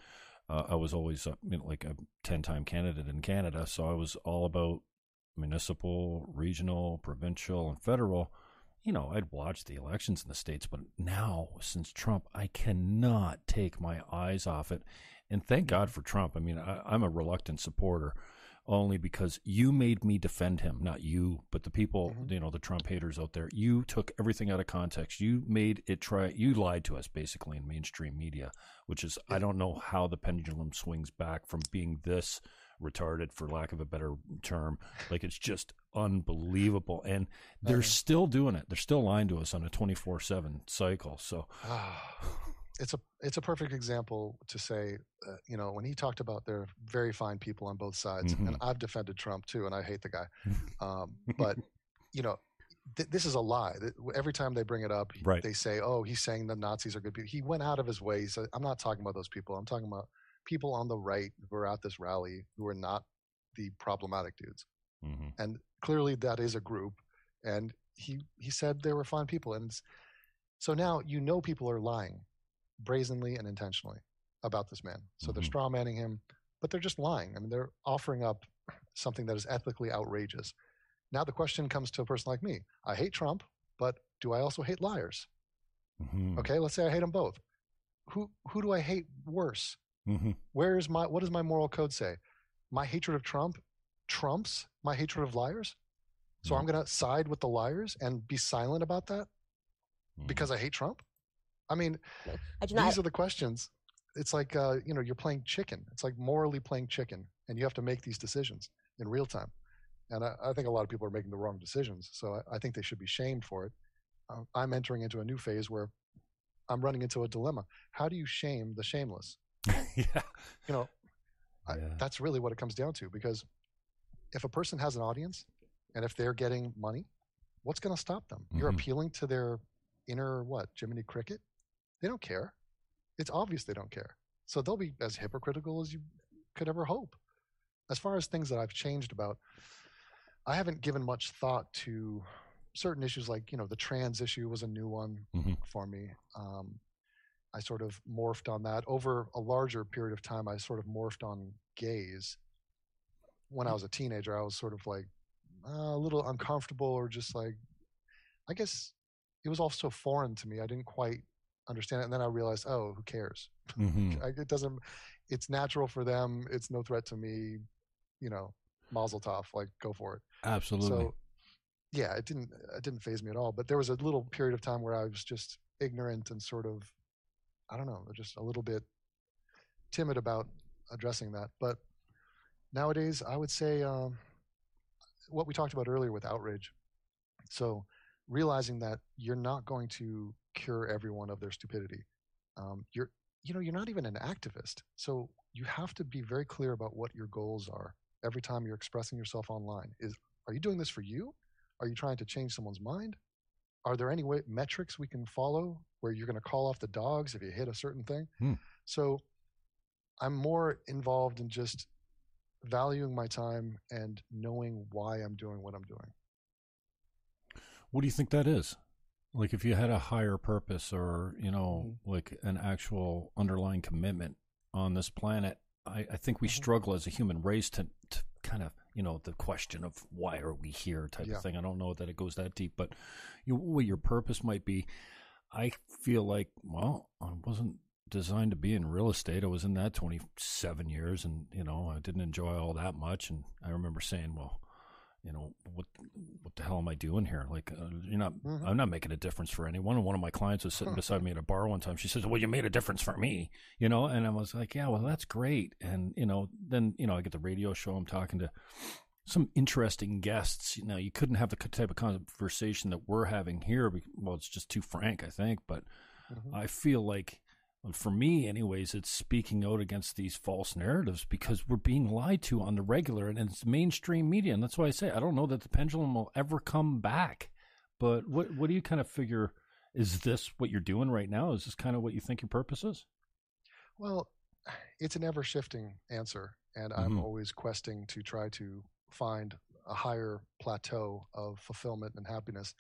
Uh, I was always uh, you know, like a ten time candidate in Canada, so I was all about municipal, regional, provincial, and federal you know, I'd watch the elections in the States, but now since Trump, I cannot take my eyes off it. And thank God for Trump. I mean, I, am a reluctant supporter only because you made me defend him, not you, but the people, mm-hmm. you know, the Trump haters out there. You took everything out of context. You made it try, you lied to us basically in mainstream media, which is, I don't know how the pendulum swings back from being this retarded for lack of a better term. Like it's just unbelievable. And they're still doing it. They're still lying to us on a 24 seven cycle. So it's a, it's a perfect example to say, uh, you know, when he talked about there are very fine people on both sides mm-hmm. and I've defended Trump too. And I hate the guy. <laughs> Um, but you know, th- this is a lie. Every time they bring it up, right. they say, "Oh, he's saying the Nazis are good people." He went out of his way. He said, "I'm not talking about those people. I'm talking about people on the right who are at this rally who are not the problematic dudes. Mm-hmm. And clearly that is a group. And he, he said they were fine people. And so now you know people are lying brazenly and intentionally about this man. So mm-hmm. they're straw manning him, but they're just lying. I mean, they're offering up something that is ethically outrageous. Now the question comes to a person like me. I hate Trump, but do I also hate liars? Mm-hmm. Okay, let's say I hate them both. Who who do I hate worse? Mm-hmm. Where is my what does my moral code say? My hatred of Trump trumps my hatred of liars. So mm-hmm. I'm going to side with the liars and be silent about that mm-hmm. because I hate Trump. I mean, I these not... are the questions. It's like uh, you know you're playing chicken. It's like morally playing chicken, and you have to make these decisions in real time. And I, I think a lot of people are making the wrong decisions. So I, I think they should be shamed for it. Uh, I'm entering into a new phase where I'm running into a dilemma. How do you shame the shameless? <laughs> yeah. You know, yeah. I, that's really what it comes down to because if a person has an audience and if they're getting money, what's going to stop them? Mm-hmm. You're appealing to their inner what? Jiminy Cricket? They don't care. It's obvious they don't care. So they'll be as hypocritical as you could ever hope. As far as things that I've changed about, I haven't given much thought to certain issues like, you know, the trans issue was a new one mm-hmm. for me. Um, I sort of morphed on that over a larger period of time. I sort of morphed on gays. When I mm. was a teenager, I was sort of like uh, a little uncomfortable or just like, I guess it was all so foreign to me. I didn't quite understand it. And then I realized, oh, who cares? <laughs> Mhm. It doesn't. It's natural for them. It's no threat to me. You know, Mazel tov. Like, go for it. Absolutely. So, yeah, it didn't. It didn't phase me at all. But there was a little period of time where I was just ignorant and sort of, I don't know, just a little bit timid about addressing that. But nowadays, I would say um, what we talked about earlier with outrage. So realizing that you're not going to cure everyone of their stupidity. Um, you're, you know, you're not even an activist. So you have to be very clear about what your goals are every time you're expressing yourself online. Is are you doing this for you? Are you trying to change someone's mind? Are there any way, metrics we can follow where you're going to call off the dogs if you hit a certain thing? Hmm. So I'm more involved in just valuing my time and knowing why I'm doing what I'm doing. What do you think that is? Like if you had a higher purpose or, you know, Mhm. like an actual underlying commitment on this planet, I, I think we Mhm. struggle as a human race to, to kind of, you know, the question of why are we here type Yeah. of thing. I don't know that it goes that deep, but you, what your purpose might be. I feel like, well, I wasn't designed to be in real estate. I was in that 27 years and, you know, I didn't enjoy all that much. And I remember saying, well, you know, what, what the hell am I doing here? Like, uh, you're not, Mhm. I'm not making a difference for anyone. And one of my clients was sitting beside me at a bar one time. She says, well, you made a difference for me, you know? And I was like, yeah, well, that's great. And, you know, then, you know, I get the radio show. I'm talking to some interesting guests. You know, you couldn't have the type of conversation that we're having here. Well, it's just too frank, I think. But Mhm. I feel like, for me, anyways, it's speaking out against these false narratives because we're being lied to on the regular, and it's mainstream media, and that's why I say I don't know that the pendulum will ever come back. But what what do you kind of figure? Is this what you're doing right now? Is this kind of what you think your purpose is? Well, it's an ever shifting answer, and I'm Mhm. always questing to try to find a higher plateau of fulfillment and happiness.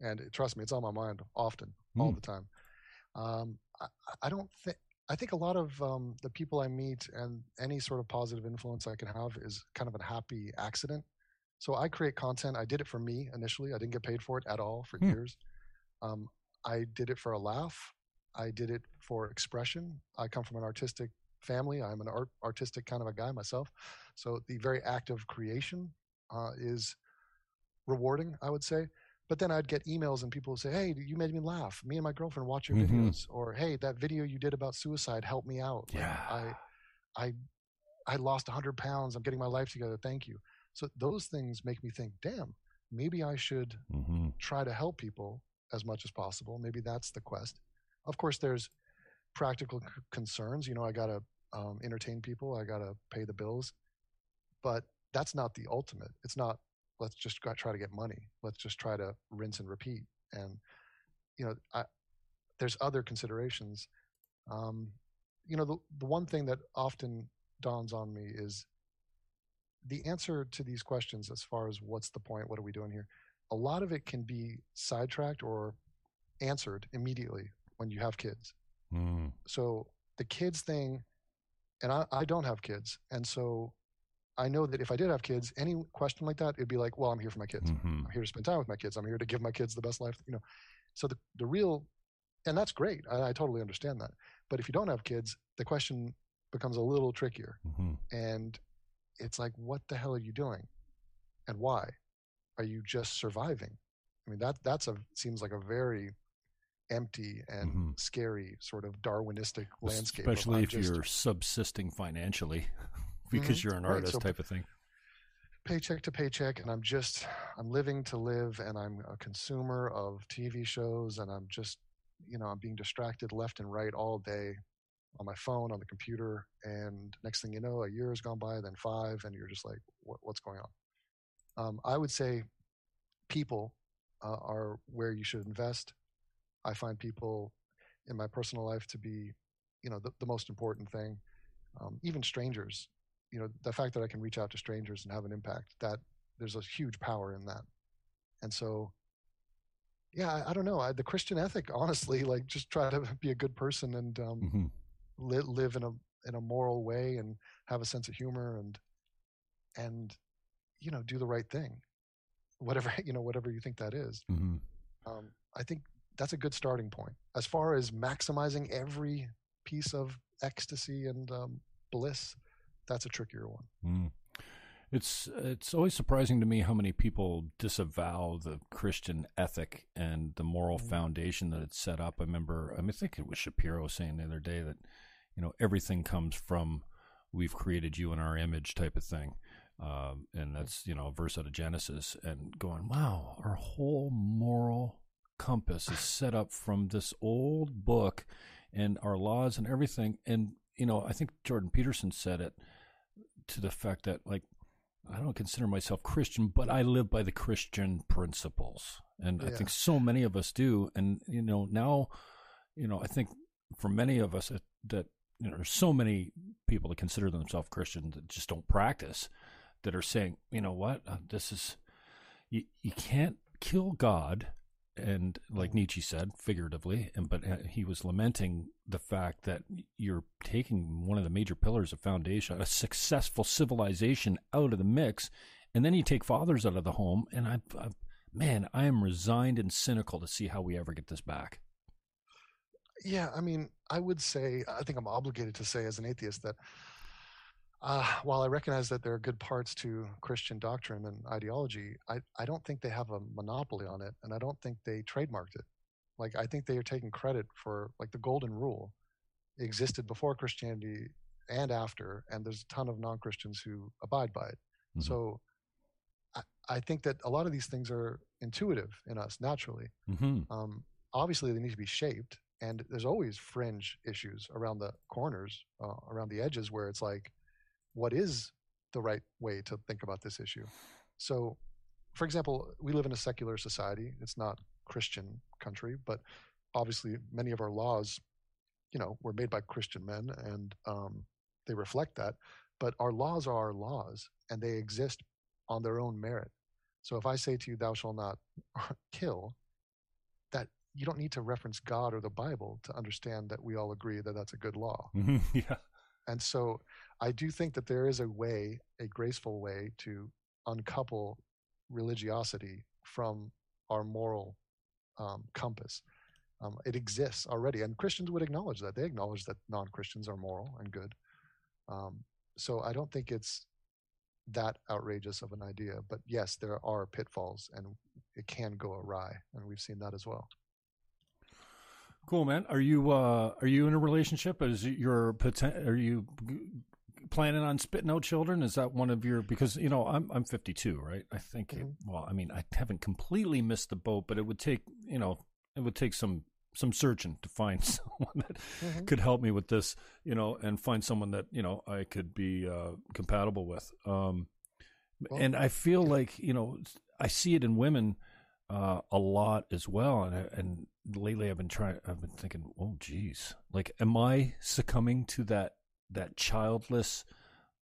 And trust me, it's on my mind often, all Mm. the time. Um, I, I don't think. I think a lot of um, the people I meet and any sort of positive influence I can have is kind of a happy accident. So I create content. I did it for me initially. I didn't get paid for it at all for Hmm. years. Um, I did it for a laugh. I did it for expression. I come from an artistic family. I'm an art, artistic kind of a guy myself. So the very act of creation uh, is rewarding, I would say. But then I'd get emails and people would say, "Hey, you made me laugh. Me and my girlfriend watch your Mhm. videos." Or, "Hey, that video you did about suicide helped me out. Like, Yeah. I, I, I lost 100 pounds. I'm getting my life together. Thank you." So those things make me think, "Damn, maybe I should Mm-hmm. try to help people as much as possible. Maybe that's the quest. Of course, there's practical c- concerns. You know, I gotta um, entertain people. I gotta pay the bills, but that's not the ultimate. It's not. Let's just try to get money. Let's just try to rinse and repeat. And you know, I, there's other considerations. Um, you know, the the one thing that often dawns on me is the answer to these questions as far as what's the point, what are we doing here? A lot of it can be sidetracked or answered immediately when you have kids. Mm. So the kids thing, and I, I don't have kids. And so I know that if I did have kids, any question like that, it'd be like, well, I'm here for my kids. hmm I'm here to spend time with my kids. I'm here to give my kids the best life, you know. So the, the real, and that's great. I, I totally understand that. But if you don't have kids, the question becomes a little trickier. hmm And it's like, what the hell are you doing? And why? Are you just surviving? I mean, that that's a seems like a very empty and Mhm. scary sort of Darwinistic landscape. Especially if just you're subsisting financially <laughs> because Mhm. you're an Right, artist so- type of thing. paycheck to paycheck and I'm just I'm living to live and I'm a consumer of TV shows and I'm just you know I'm being distracted left and right all day on my phone on the computer and next thing you know a year has gone by then five and you're just like what, what's going on um, I would say people uh, are where you should invest I find people in my personal life to be you know the, the most important thing um, even strangers you know the fact that i can reach out to strangers and have an impact that there's a huge power in that. And so yeah i, I don't know I, the christian ethic <laughs> honestly like just try to be a good person and um, hmm li- live in a in a moral way and have a sense of humor and and you know do the right thing. Whatever <laughs> you know whatever you think that is. Hmm um, i think that's a good starting point. As far as maximizing every piece of ecstasy and um, bliss, that's a trickier one. Mm. It's it's always surprising to me how many people disavow the Christian ethic and the moral mm-hmm. foundation that it's set up. I remember, I mean, I think it was Shapiro saying the other day that you know everything comes from we've created you in our image type of thing. Um, and that's you know a verse out of Genesis, and going, wow, our whole moral compass is set up from this old book, and our laws and everything. And you know, I think Jordan Peterson said it to the fact that like I don't consider myself Christian, but I live by the Christian principles, and yeah. I think so many of us do. And you know, now, you know, I think for many of us that, that you know, there's so many people that consider themselves Christian that just don't practice that are saying, you know what, uh, this is you, you can't kill God, and like Nietzsche said, figuratively, and but uh, he was lamenting the fact that you're taking one of the major pillars of foundation, a successful civilization, out of the mix, and then you take fathers out of the home, and I, I man, I am resigned and cynical to see how we ever get this back. Yeah, I mean, I would say, I think I'm obligated to say as an atheist that uh, while I recognize that there are good parts to Christian doctrine and ideology, I, I don't think they have a monopoly on it, and I don't think they trademarked it. Like I think they are taking credit for like the golden rule existed before Christianity and after, and there's a ton of non-Christians who abide by it. Mm-hmm. So I, I, think that a lot of these things are intuitive in us naturally. Mm-hmm. Um, obviously, they need to be shaped, and there's always fringe issues around the corners, uh, around the edges, where it's like what is the right way to think about this issue. So, for example, we live in a secular society. It's not Christian country, but obviously many of our laws, you know, were made by Christian men, and um, they reflect that. But our laws are our laws, and they exist on their own merit. So if I say to you, "Thou shalt not <laughs> kill," that you don't need to reference God or the Bible to understand that we all agree that that's a good law. <laughs> yeah. And so I do think that there is a way, a graceful way to uncouple religiosity from our moral um, compass. Um, it exists already, and Christians would acknowledge that. They acknowledge that non Christians are moral and good. Um, so I don't think it's that outrageous of an idea. But yes, there are pitfalls, and it can go awry, and we've seen that as well. Cool, man. Are you uh, are you in a relationship? Is your are you planning on spitting out children? Is that one of your because you know I'm I'm 52, right? I think mm-hmm. it, well, I mean I haven't completely missed the boat, but it would take you know it would take some some searching to find <laughs> someone that mm-hmm. could help me with this, you know, and find someone that you know I could be uh, compatible with. Um, well, and I feel yeah. like you know I see it in women uh, a lot as well, and and lately I've been trying. I've been thinking, oh, geez, like, am I succumbing to that that childless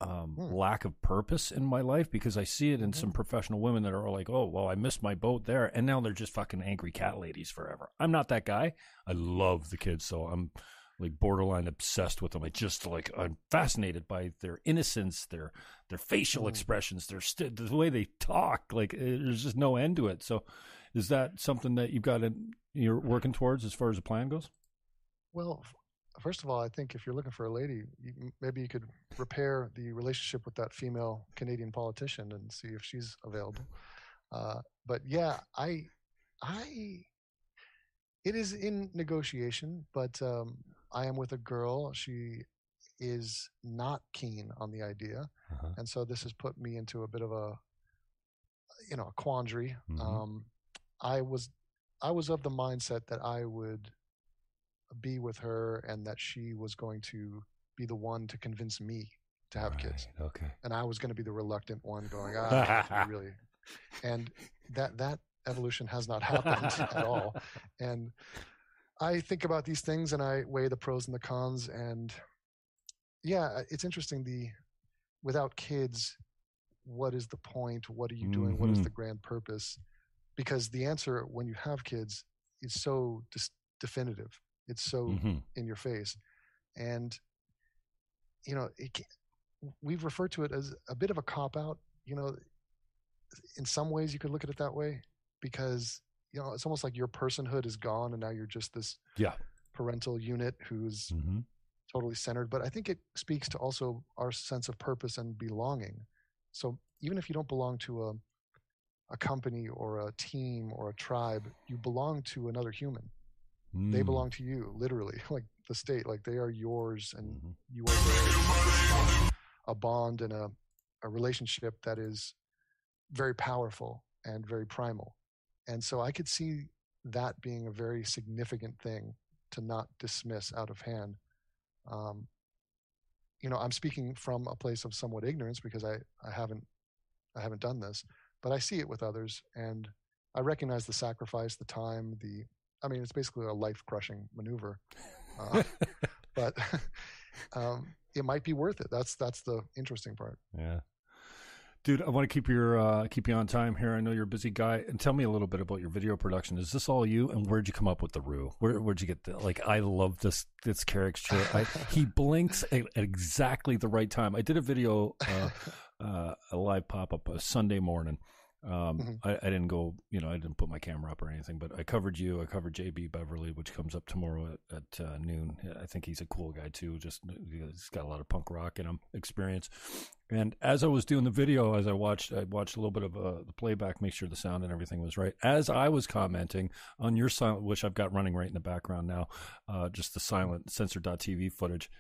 um, hmm. lack of purpose in my life? Because I see it in mm-hmm. some professional women that are like, oh, well, I missed my boat there, and now they're just fucking angry cat ladies forever. I'm not that guy. I love the kids, so I'm like borderline obsessed with them. I just like I'm fascinated by their innocence, their their facial mm. expressions, their st- the way they talk. Like eh, there's just no end to it. So, is that something that you've got in, you're working towards as far as the plan goes? Well, first of all, I think if you're looking for a lady, you, maybe you could repair the relationship with that female Canadian politician and see if she's available. Uh, but yeah, I, I, it is in negotiation, but um, I am with a girl. She is not keen on the idea, uh-huh. and so this has put me into a bit of a, you know, a quandary. Mm-hmm. Um, I was I was of the mindset that I would be with her and that she was going to be the one to convince me to have right, kids. Okay. And I was going to be the reluctant one going, ah, really. <laughs> And that that evolution has not happened at all. <laughs> And I think about these things and I weigh the pros and the cons and yeah, it's interesting the without kids what is the point? What are you doing? Mm-hmm. What is mm-hmm. the grand purpose? because the answer when you have kids is so dis- definitive it's so mm-hmm. in your face and you know can, we've referred to it as a bit of a cop out you know in some ways you could look at it that way because you know, it's almost like your personhood is gone, and now you're just this yeah parental unit who's mm-hmm. totally centered. But I think it speaks to also our sense of purpose and belonging. So even if you don't belong to a a company or a team or a tribe, you belong to another human. Mm. They belong to you, literally, <laughs> like the state, like they are yours, and mm-hmm. you are. A bond and a, a relationship that is very powerful and very primal. And so I could see that being a very significant thing to not dismiss out of hand. Um, you know, I'm speaking from a place of somewhat ignorance because I, I haven't I haven't done this, but I see it with others, and I recognize the sacrifice, the time, the I mean, it's basically a life crushing maneuver, uh, <laughs> but <laughs> um, it might be worth it. That's that's the interesting part. Yeah. Dude, I want to keep your uh, keep you on time here. I know you're a busy guy, and tell me a little bit about your video production. Is this all you? And where'd you come up with the Roo? Where where'd you get the like? I love this this caricature. I, he blinks at, exactly the right time. I did a video, uh, <laughs> uh, a live pop up a Sunday morning, um, mm-hmm. I, I, didn't go, you know, I didn't put my camera up or anything, but I covered you. I covered JB Beverly, which comes up tomorrow at, at uh, noon. I think he's a cool guy too. Just he's got a lot of punk rock in him, experience. And as I was doing the video, as I watched, I watched a little bit of uh, the playback, make sure the sound and everything was right. As I was commenting on your silent, which I've got running right in the background now, uh, just the silent Censored.tv footage.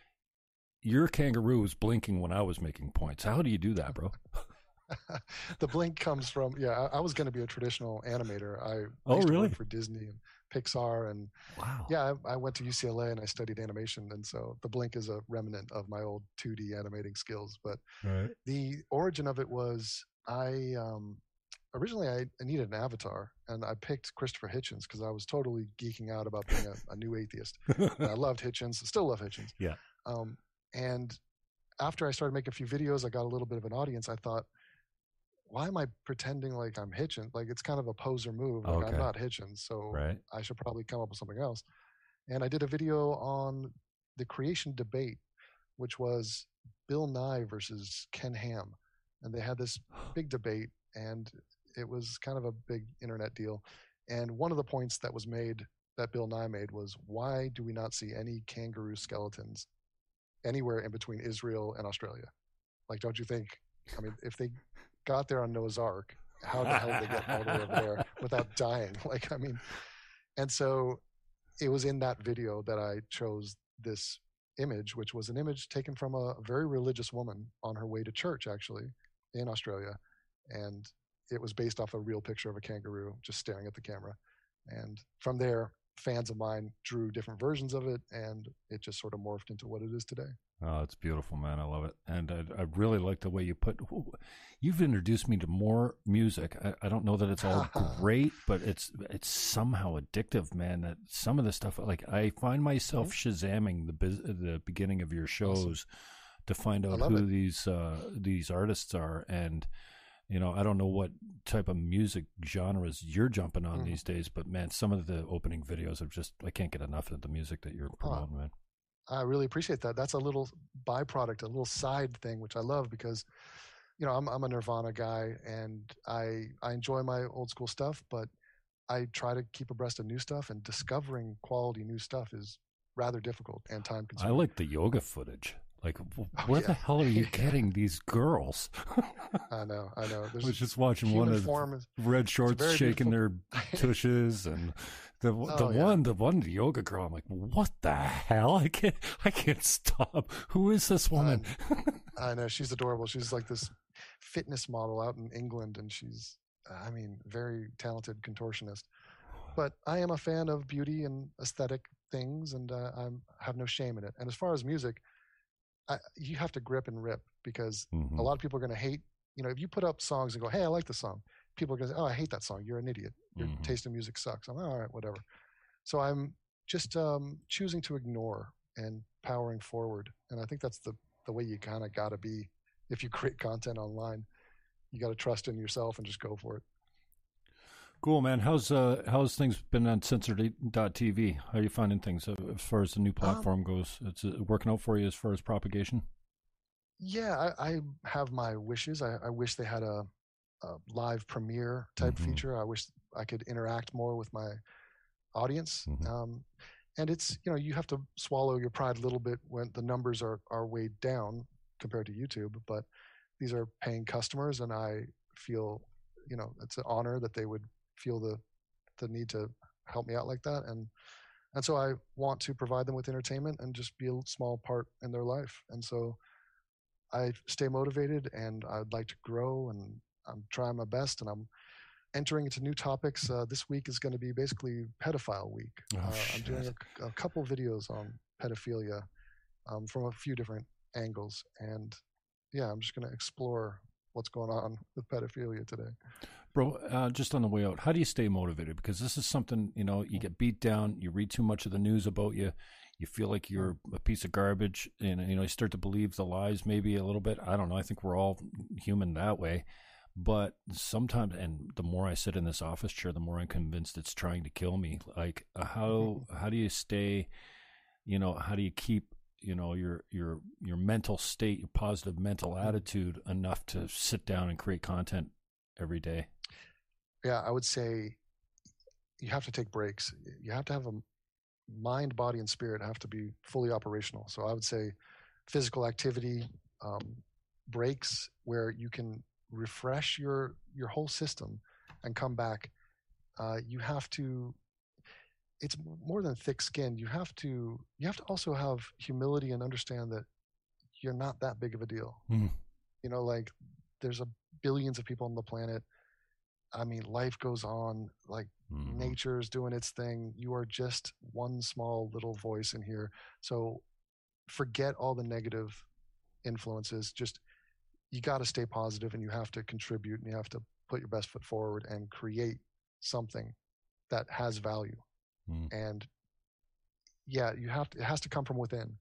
Your kangaroo was blinking when I was making points. How do you do that, bro? <laughs> <laughs> the blink comes from yeah. I, I was going to be a traditional animator. I oh really for Disney and Pixar and wow. Yeah, I, I, went to UCLA and I studied animation, and so the blink is a remnant of my old 2D animating skills. But right. the origin of it was I um, originally I needed an avatar, and I picked Christopher Hitchens because I was totally geeking out about being a, a new atheist. I <laughs> loved Hitchens, still love Hitchens. Yeah. Um, and after I started making a few videos, I got a little bit of an audience. I thought, why am I pretending like I'm Hitchens? Like it's kind of a poser move. Like okay. I'm not Hitchens, so right. I should probably come up with something else. And I did a video on the creation debate, which was Bill Nye versus Ken Ham, and they had this big debate, and it was kind of a big internet deal. And one of the points that was made that Bill Nye made was, why do we not see any kangaroo skeletons anywhere in between Israel and Australia? Like, don't you think? I mean, if they got there on Noah's Ark, how the hell did they get all the way over there <laughs> without dying? <laughs> Like, I mean, and so it was in that video that I chose this image, which was an image taken from a very religious woman on her way to church, actually, in Australia. And it was based off a real picture of a kangaroo just staring at the camera. And from there, fans of mine drew different versions of it, and it just sort of morphed into what it is today. Oh, it's beautiful, man. I love it, and I, I really like the way you put. You've introduced me to more music. I, I don't know that it's all <laughs> great, but it's it's somehow addictive, man. That some of the stuff, like I find myself shazamming the the beginning of your shows awesome. to find out who it. these uh, these artists are, and you know, I don't know what type of music genres you're jumping on mm. these days, but man, some of the opening videos are just I can't get enough of the music that you're promoting, oh, man. I really appreciate that. That's a little byproduct, a little side thing, which I love because, you know, I'm I'm a Nirvana guy and I I enjoy my old school stuff, but I try to keep abreast of new stuff and discovering quality new stuff is rather difficult and time consuming. I like the yoga footage. Like, oh, where yeah. the hell are you <laughs> getting these girls? I know, I know. <laughs> There's I was just watching one of is, red shorts shaking beautiful. their <laughs> tushes, and the oh, the yeah. one the one the yoga girl. I'm like, what the hell? I can't I can't stop. Who is this woman? I know she's adorable. She's like this fitness model out in England, and she's I mean very talented contortionist. But I am a fan of beauty and aesthetic things, and uh, I have no shame in it. And as far as music I, you have to grip and rip because mm-hmm. a lot of people are going to hate. You know, if you put up songs and go, "Hey, I like the song," people are going to say, "Oh, I hate that song. You're an idiot. Your mm-hmm. taste in music sucks." I'm like, all right, whatever. So I'm just um, choosing to ignore and powering forward, and I think that's the the way you kind of got to be if you <laughs> create content online. You got to trust in yourself and just go for it. Cool, man. How's uh how's things been on censored.tv? How are you finding things uh, as far as the new um platform um, goes? It's working out for you as far as propagation. Yeah, I, I have my wishes. I, I, wish they had a, a live premiere type mm-hmm. feature. I wish I could interact more with my audience. Mhm. Um, and it's you know you have to swallow your pride a little bit when the numbers are are weighed down compared to YouTube. But these are paying customers, and I feel you know it's an honor that they would feel the the need to help me out like that and and so i want to provide them with entertainment and just be a small part in their life and so i stay motivated and i'd like to grow and i'm trying my best and i'm entering into new topics uh, this week is going to be basically pedophile week Oh, uh, i'm doing a, a couple videos on pedophilia um, from a few different angles and yeah i'm just going to explore what's going on with pedophilia today Bro, uh, just on the way out, how do you stay motivated? Because this is something, you know, you get beat down, you read too much of the news about you, you feel like you're a piece of garbage, and, you know, you start to believe the lies maybe a little bit. I don't know. I think we're all human that way. But sometimes, and the more I sit in this office chair, the more I'm convinced it's trying to kill me. Like, uh, how how do you stay, you know, how do you keep you know your your your mental state your positive mental attitude enough to sit down and create content every day yeah, I would say you have to take breaks. You have to have a mind, body, and spirit have to be fully operational. So I would say physical activity, um, breaks where you can refresh your your whole system and come back. Uh, you have to. It's more than thick skin. You have to. You have to also have humility and understand that you're not that big of a deal. Hmm. You know, like there's a billions of people on the planet. I mean, life goes on. Like Mhm. nature's doing its thing. You are just one small little voice in here. So forget all the negative influences. Just you got to stay positive and you have to contribute and you have to put your best foot forward and create something that has value. Mm. And yeah, you have to, it has to come from within.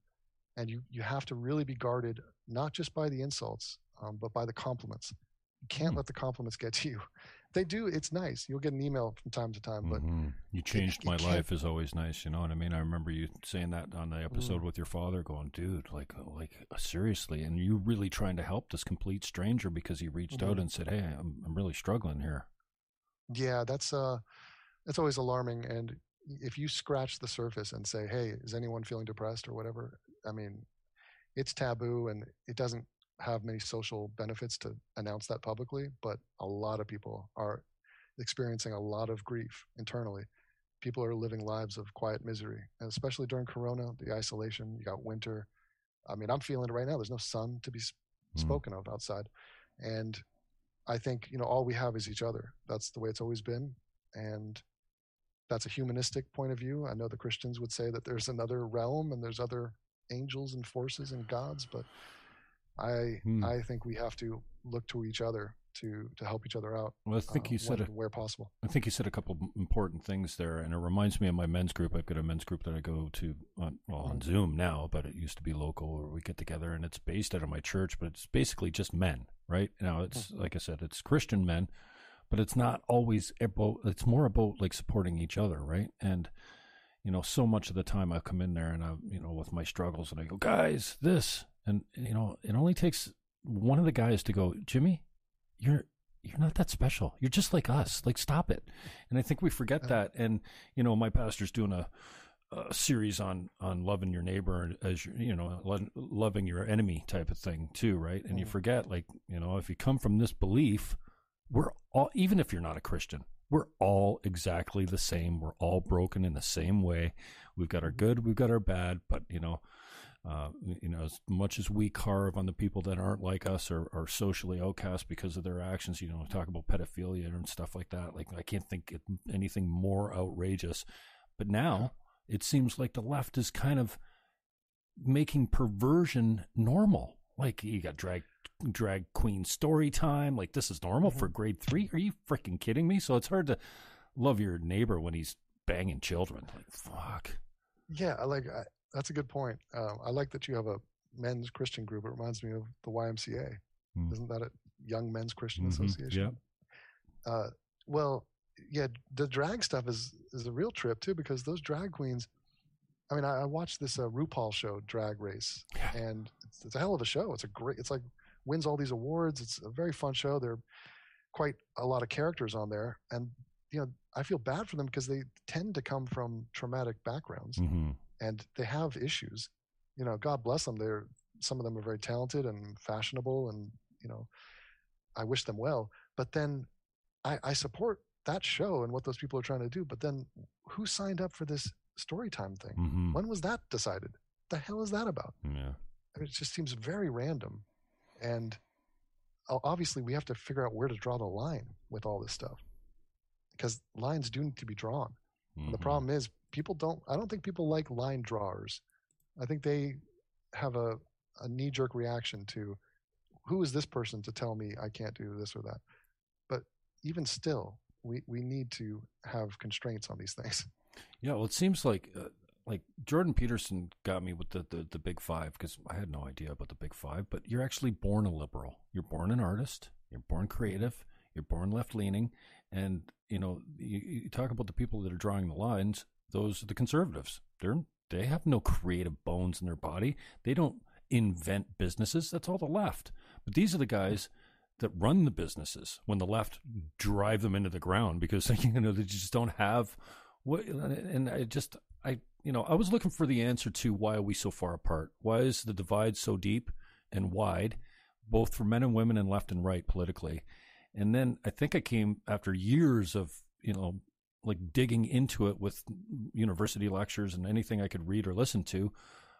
And you, you have to really be guarded, not just by the insults, um, but by the compliments. You can't Hmm. let the compliments get to you. They do. It's nice. You'll get an email from time to time, but Mhm. you changed it my can't- life is always nice. You know what I mean? I remember you saying that on the episode Mm. with your father, going, "Dude, like, like uh, seriously," and you really trying to help this complete stranger because he reached out Mhm. and said, "Hey, I'm I'm really struggling here." yeah, that's uh, that's always alarming. And if you scratch the surface and say, "Hey, is anyone feeling depressed or whatever?" I mean, it's taboo and it doesn't have many social benefits to announce that publicly. But a lot of people are experiencing a lot of grief internally. People are living lives of quiet misery, and especially during Corona, the isolation. You got winter. I mean, I'm feeling it right now. There's no sun to be Mm. spoken of outside, and I think you know all we have is each other. That's the way it's always been, and that's a humanistic point of view. I know the Christians would say that there's another realm and there's other angels and forces and gods, but I Hmm. I think we have to look to each other to to help each other out. Well, I think uh, you said when, a, where possible. I think you said a couple important things there, and it reminds me of my men's group. I've got a men's group that I go to on well on. Zoom now, but it used to be local where we get together, and it's based out of my church, but it's basically just men, right? Now it's like I said, it's Christian men, but it's not always about. It's more about like supporting each other, right? And you know, so much of the time I come in there and I, you know, with my struggles, and I go, guys, this, and you know, it only takes one of the guys to go, Jimmy, you're you're not that special. You're just like us. Like, stop it. And I think we forget that. And you know, my pastor's doing a, a series on on loving your neighbor as your, you know, lo- loving your enemy type of thing too, right? And you Mhm. forget, like, you know, if you come from this belief, we're all, even if you're not a Christian, we're all exactly the same. We're all broken in the same way. We've got our Mhm. good, we've got our bad, but you know, uh, you know, as much as we carve on the people that aren't like us or are socially outcast because of their actions, you know, talk about pedophilia and stuff like that. Like, I can't think of anything more outrageous. But now it seems like the left is kind of making perversion normal. Like, you got drag drag queen story time. Like, this is normal for grade three. Are you freaking kidding me? So it's hard to love your neighbor when he's banging children. Like, fuck. Yeah, I like I, that's a good point. Um, I like that you have a men's Christian group. It reminds me of the YMCA. Hmm. Isn't that a Young Men's Christian Mhm, Association? Uh, well, yeah, the drag stuff is is a real trip too because those drag queens. I mean, I, I watched this uh, RuPaul show, Drag Race, Yeah. and it's, it's a hell of a show. It's a great. It's like wins all these awards. It's a very fun show. There are quite a lot of characters on there, and you know, I feel bad for them because they tend to come from traumatic backgrounds hmm and they have issues. You know, God bless them. They're some of them are very talented and fashionable, and you know, I wish them well. But then, I, I support that show and what those people are trying to do. But then, who signed up for this story time thing? hmm When was that decided? The hell is that about? Yeah. I mean, it just seems very random, and obviously we have to figure out where to draw the line with all this stuff because lines do need to be drawn. And the problem is people don't. I don't think people like line drawers. I think they have a, a knee jerk reaction to who is this person to tell me I can't do this or that. But even still, we, we need to have constraints on these things. <laughs> Yeah, well, it seems like uh, like Jordan Peterson got me with the the, the big five because I had no idea about the big five. But you're actually born a liberal. You're born an artist. You're born creative. You're born left leaning, and you know you, you talk about the people that are drawing the lines. Those are the conservatives. They're they have no creative bones in their body. They don't invent businesses. That's all the left. But these are the guys that run the businesses when the left drive them into the ground because <laughs> you know they just don't have what and I just I you know I was looking for the answer to why are we so far apart? Why is the divide so deep and wide, both for men and women and left and right politically? And then I think I came after years of you know like digging into it with university lectures and anything I could read or listen to.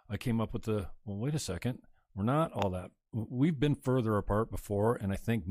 I came up with the well. Wait a second, we're not all that. We've been further apart before, and I think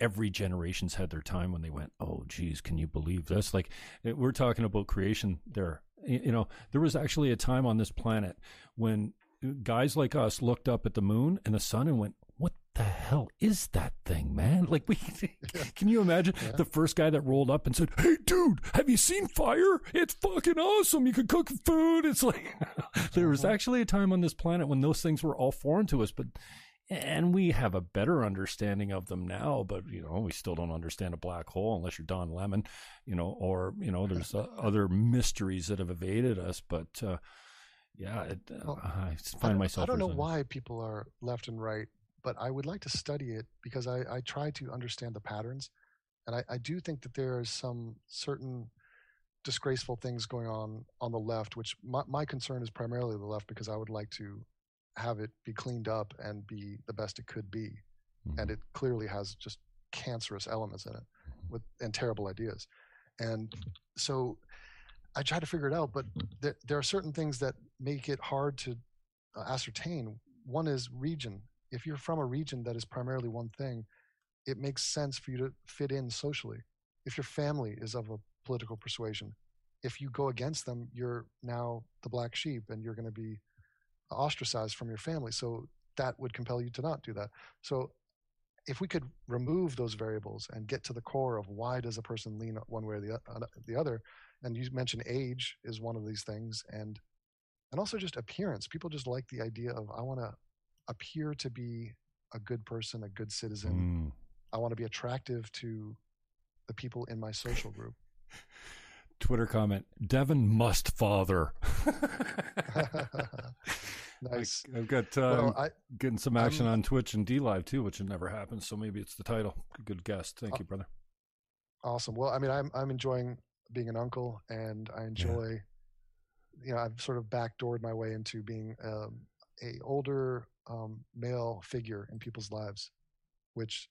every generation's had their time when they went, "Oh, geez, can you believe this?" Like we're talking about creation there. You know, there was actually a time on this planet when guys like us looked up at the moon and the sun and went, "What the hell is that thing, man?" Like we <laughs> can you imagine Yeah. the first guy that rolled up and said, "Hey, dude, have you seen fire? It's fucking awesome. You can cook food." It's like <laughs> there was actually a time on this planet when those things were all foreign to us, but and we have a better understanding of them now, but you know, we still don't understand a black hole unless you're Don Lemon, you know, or you know, there's uh, <laughs> other mysteries that have evaded us. But uh, yeah, it, uh, Well, I I find myself. I don't know why people are left and right, but I would like to study it because I, I try to understand the patterns. And I, I do think that there is some certain disgraceful things going on on the left, which my, my concern is primarily the left because I would like to have it be cleaned up and be the best it could be. Mhm. And it clearly has just cancerous elements in it with and terrible ideas. And so I try to figure it out, but there, there are certain things that make it hard to uh, ascertain. One is region. If you're from a region that is primarily one thing, it makes sense for you to fit in socially. If your family is of a political persuasion, if you go against them, you're now the black sheep and you're going to be ostracized from your family. So that would compel you to not do that. So if we could remove those variables and get to the core of why does a person lean one way or the, o- uh, the other, and you mentioned age is one of these things, and and also just appearance. People just like the idea of I want to appear to be a good person, a good citizen. Mm. I want to be attractive to the people in my social <laughs> group. Twitter comment: Devon must father. <laughs> nice. I, have got uh, Well, I getting some action I'm- on Twitch and DLive too, which had never happened. So maybe it's the title. Good guess. Thank Uh, you, brother. awesome. Well, I mean, I'm I'm enjoying being an uncle, and I enjoy. You know, I've sort of backdoored my way into being um, a older um, male figure in people's lives, which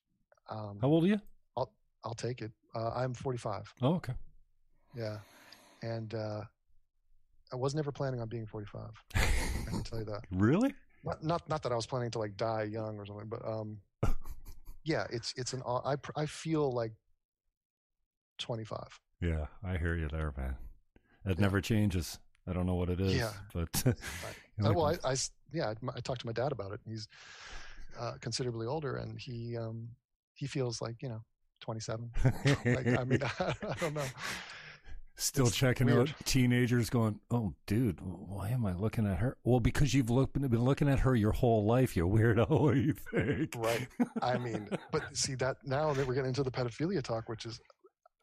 um, How old are you? I'll I'll take it. Uh, I'm 45. Oh, okay. Yeah, and uh, I was never planning on being 45. <laughs> I can tell you that. Really? Not, not not that I was planning to like die young or something, but um, <laughs> yeah, it's it's an I I feel like 25. Yeah, I hear you there, man. That Yeah. never changes. I don't know what it is, Yeah. but <laughs> <laughs> you know, well, I, I yeah, I, I talked to my dad about it. He's uh, considerably older, and he um, he feels like you know 27. <laughs> like I mean, I, don't know. Still it's checking weird. out teenagers going, "Oh, dude, why am I looking at her?" Well, because you've looked, been looking at her your whole life, you weirdo. What do you think? Right. I mean, but see that now that we're getting into the pedophilia talk, which is,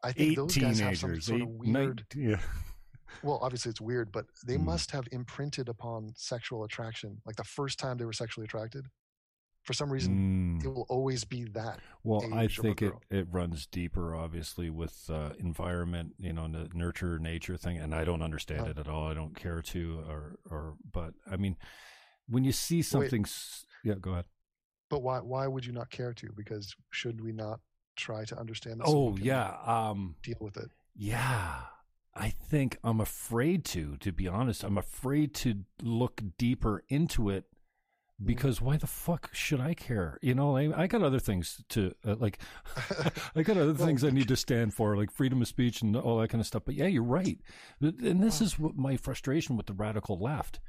I think Eight those guys have some sort eight, of weird. nine- yeah. Well, obviously it's weird, but they Mm. must have imprinted upon sexual attraction, like the first time they were sexually attracted, for some reason, Mm. it will always be that. Well, I age of a think it, it runs deeper, obviously, with uh, environment, you know, the nurture nature thing. And I don't understand Oh. it at all. I don't care to, or, or, but I mean, when you see something, s yeah, go ahead. But why why would you not care to? Because should we not try to understand this? Oh, yeah. Um, deal with it. Yeah. I think I'm afraid to, to be honest. I'm afraid to look deeper into it because why the fuck should I care? You know, I, I got other things to, uh, like, <laughs> I got other <laughs> things I need to stand for, like freedom of speech and all that kind of stuff. But yeah, you're right. And this is what my frustration with the radical left.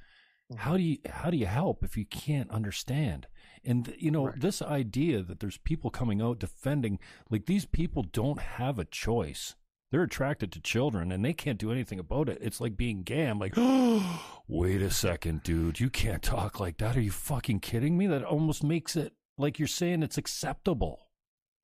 How do you how do you help if you can't understand? And you know Right. this idea that there's people coming out defending like these people don't have a choice. They're attracted to children and they can't do anything about it. It's like being gay. I'm like, <gasps> wait a second, dude. You can't talk like that. Are you fucking kidding me? That almost makes it like you're saying it's acceptable.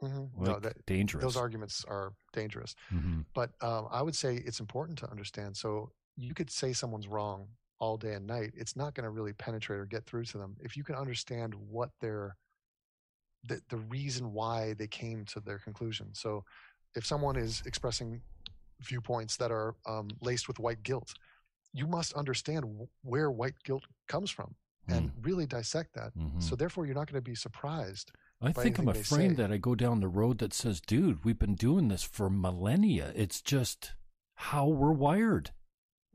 Mhm. Like no, that, dangerous. those arguments are dangerous. hmm But um, I would say it's important to understand. So you could say someone's wrong all day and night. It's not going to really penetrate or get through to them. If you can understand what their the, the reason why they came to their conclusion. So if someone is expressing viewpoints that are um, laced with white guilt, you must understand w- where white guilt comes from and really dissect that. Mhm. So therefore, you're not going to be surprised. I think I'm afraid that I go down the road that says, dude, we've been doing this for millennia. It's just how we're wired.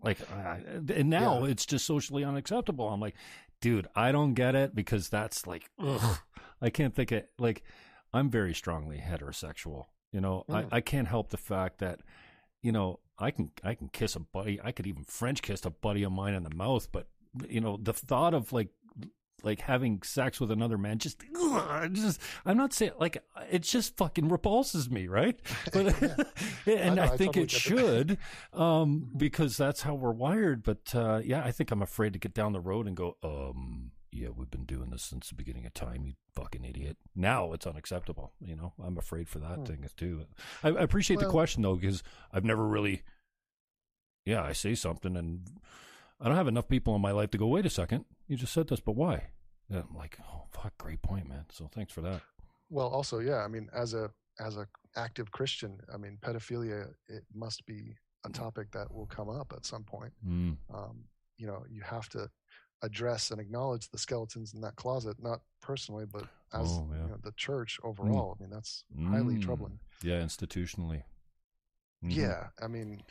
Like, I, and now Yeah. it's just socially unacceptable. I'm like, dude, I don't get it because that's like, ugh. I can't think it. Like, I'm very strongly heterosexual. You know, Mm. I, I can't help the fact that, you know, I can I can kiss a buddy. I could even French kiss a buddy of mine in the mouth. But you know, the thought of like like having sex with another man just ugh, just I'm not saying like it just fucking repulses me, right? <laughs> <laughs> But and I I, know, I think totally it it. should <laughs> um because that's how we're wired, but uh yeah, I think I'm afraid to get down the road and go um yeah, we've been doing this since the beginning of time, you fucking idiot. Now it's unacceptable, you know. I'm afraid for that Hmm. thing too. I, I appreciate the question though because I've never really yeah, I say something and I don't have enough people in my life to go, wait a second, you just said this, but why? And I'm like, oh, fuck, great point, man. So thanks for that. Well, also, yeah. I mean, as a as a active Christian, I mean, pedophilia it must be a topic that will come up at some point. Mm. Um, you know, you have to address and acknowledge the skeletons in that closet, not personally, but as Oh, yeah. you know, the church overall. I mean, that's highly Mm. troubling. Yeah, institutionally. Mhm. Yeah, I mean,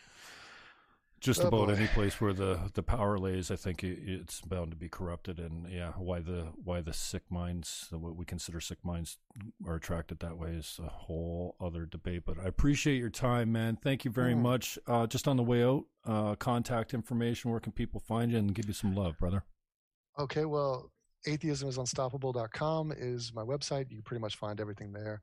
Just Oh, about boy. any place where the, the power lays, I think it, it's bound to be corrupted, and yeah, why the why the sick minds, what we consider sick minds, are attracted that way is a whole other debate. But I appreciate your time, man. Thank you very Mm. much. Uh, just on the way out, uh, contact information. Where can people find you and give you some love, brother? Okay, well, atheismisunstoppable.com is my website. You can pretty much find everything there.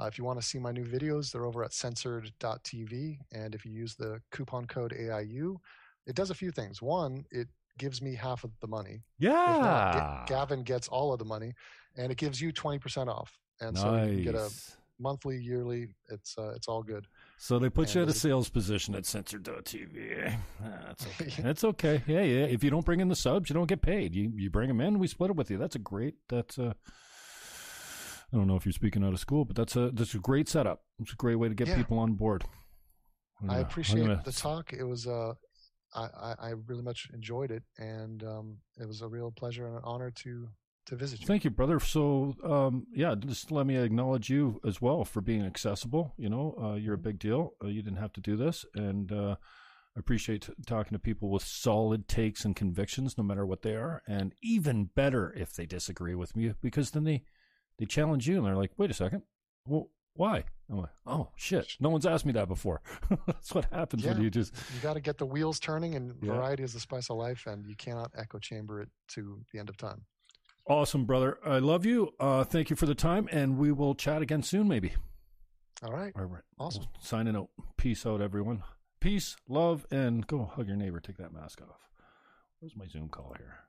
Uh, if you want to see my new videos, they're over at censored.tv. And if you use the coupon code AIU, it does a few things. One, it gives me half of the money. Yeah. not, Ga- Gavin gets all of the money, and it gives you 20% off. And so you get a monthly, yearly. It's uh, it's all good. So they put And you at a sales position at Censored.tv. That's okay. <laughs> That's okay. Yeah, yeah. If you don't bring in the subs, you don't get paid. You you bring them in, we split it with you. That's a great. That's a. I don't know if you're speaking out of school, but that's a that's a great setup. It's a great way to get Yeah. people on board. I'm I appreciate gonna- the talk. It was uh, I, I I really much enjoyed it, and um, it was a real pleasure and an honor to to visit you. Thank you, brother. So, um, yeah, just let me acknowledge you as well for being accessible. You know, uh, you're a big deal. Uh, you didn't have to do this, and uh, I appreciate t- talking to people with solid takes and convictions, no matter what they are. And even better if they disagree with me, because then they they challenge you and they're like, "Wait a second, well, why?" I'm like, "Oh shit, no one's asked me that before." <laughs> That's what happens when you just You got to get the wheels turning, and Yeah. variety is the spice of life, and you cannot echo chamber it to the end of time. Awesome, brother. I love you. Uh, thank you for the time, and we will chat again soon, maybe. All right. All right. Awesome. Signing out. Peace out, everyone. Peace, love, and go hug your neighbor. Take that mask off. Where's my Zoom call here?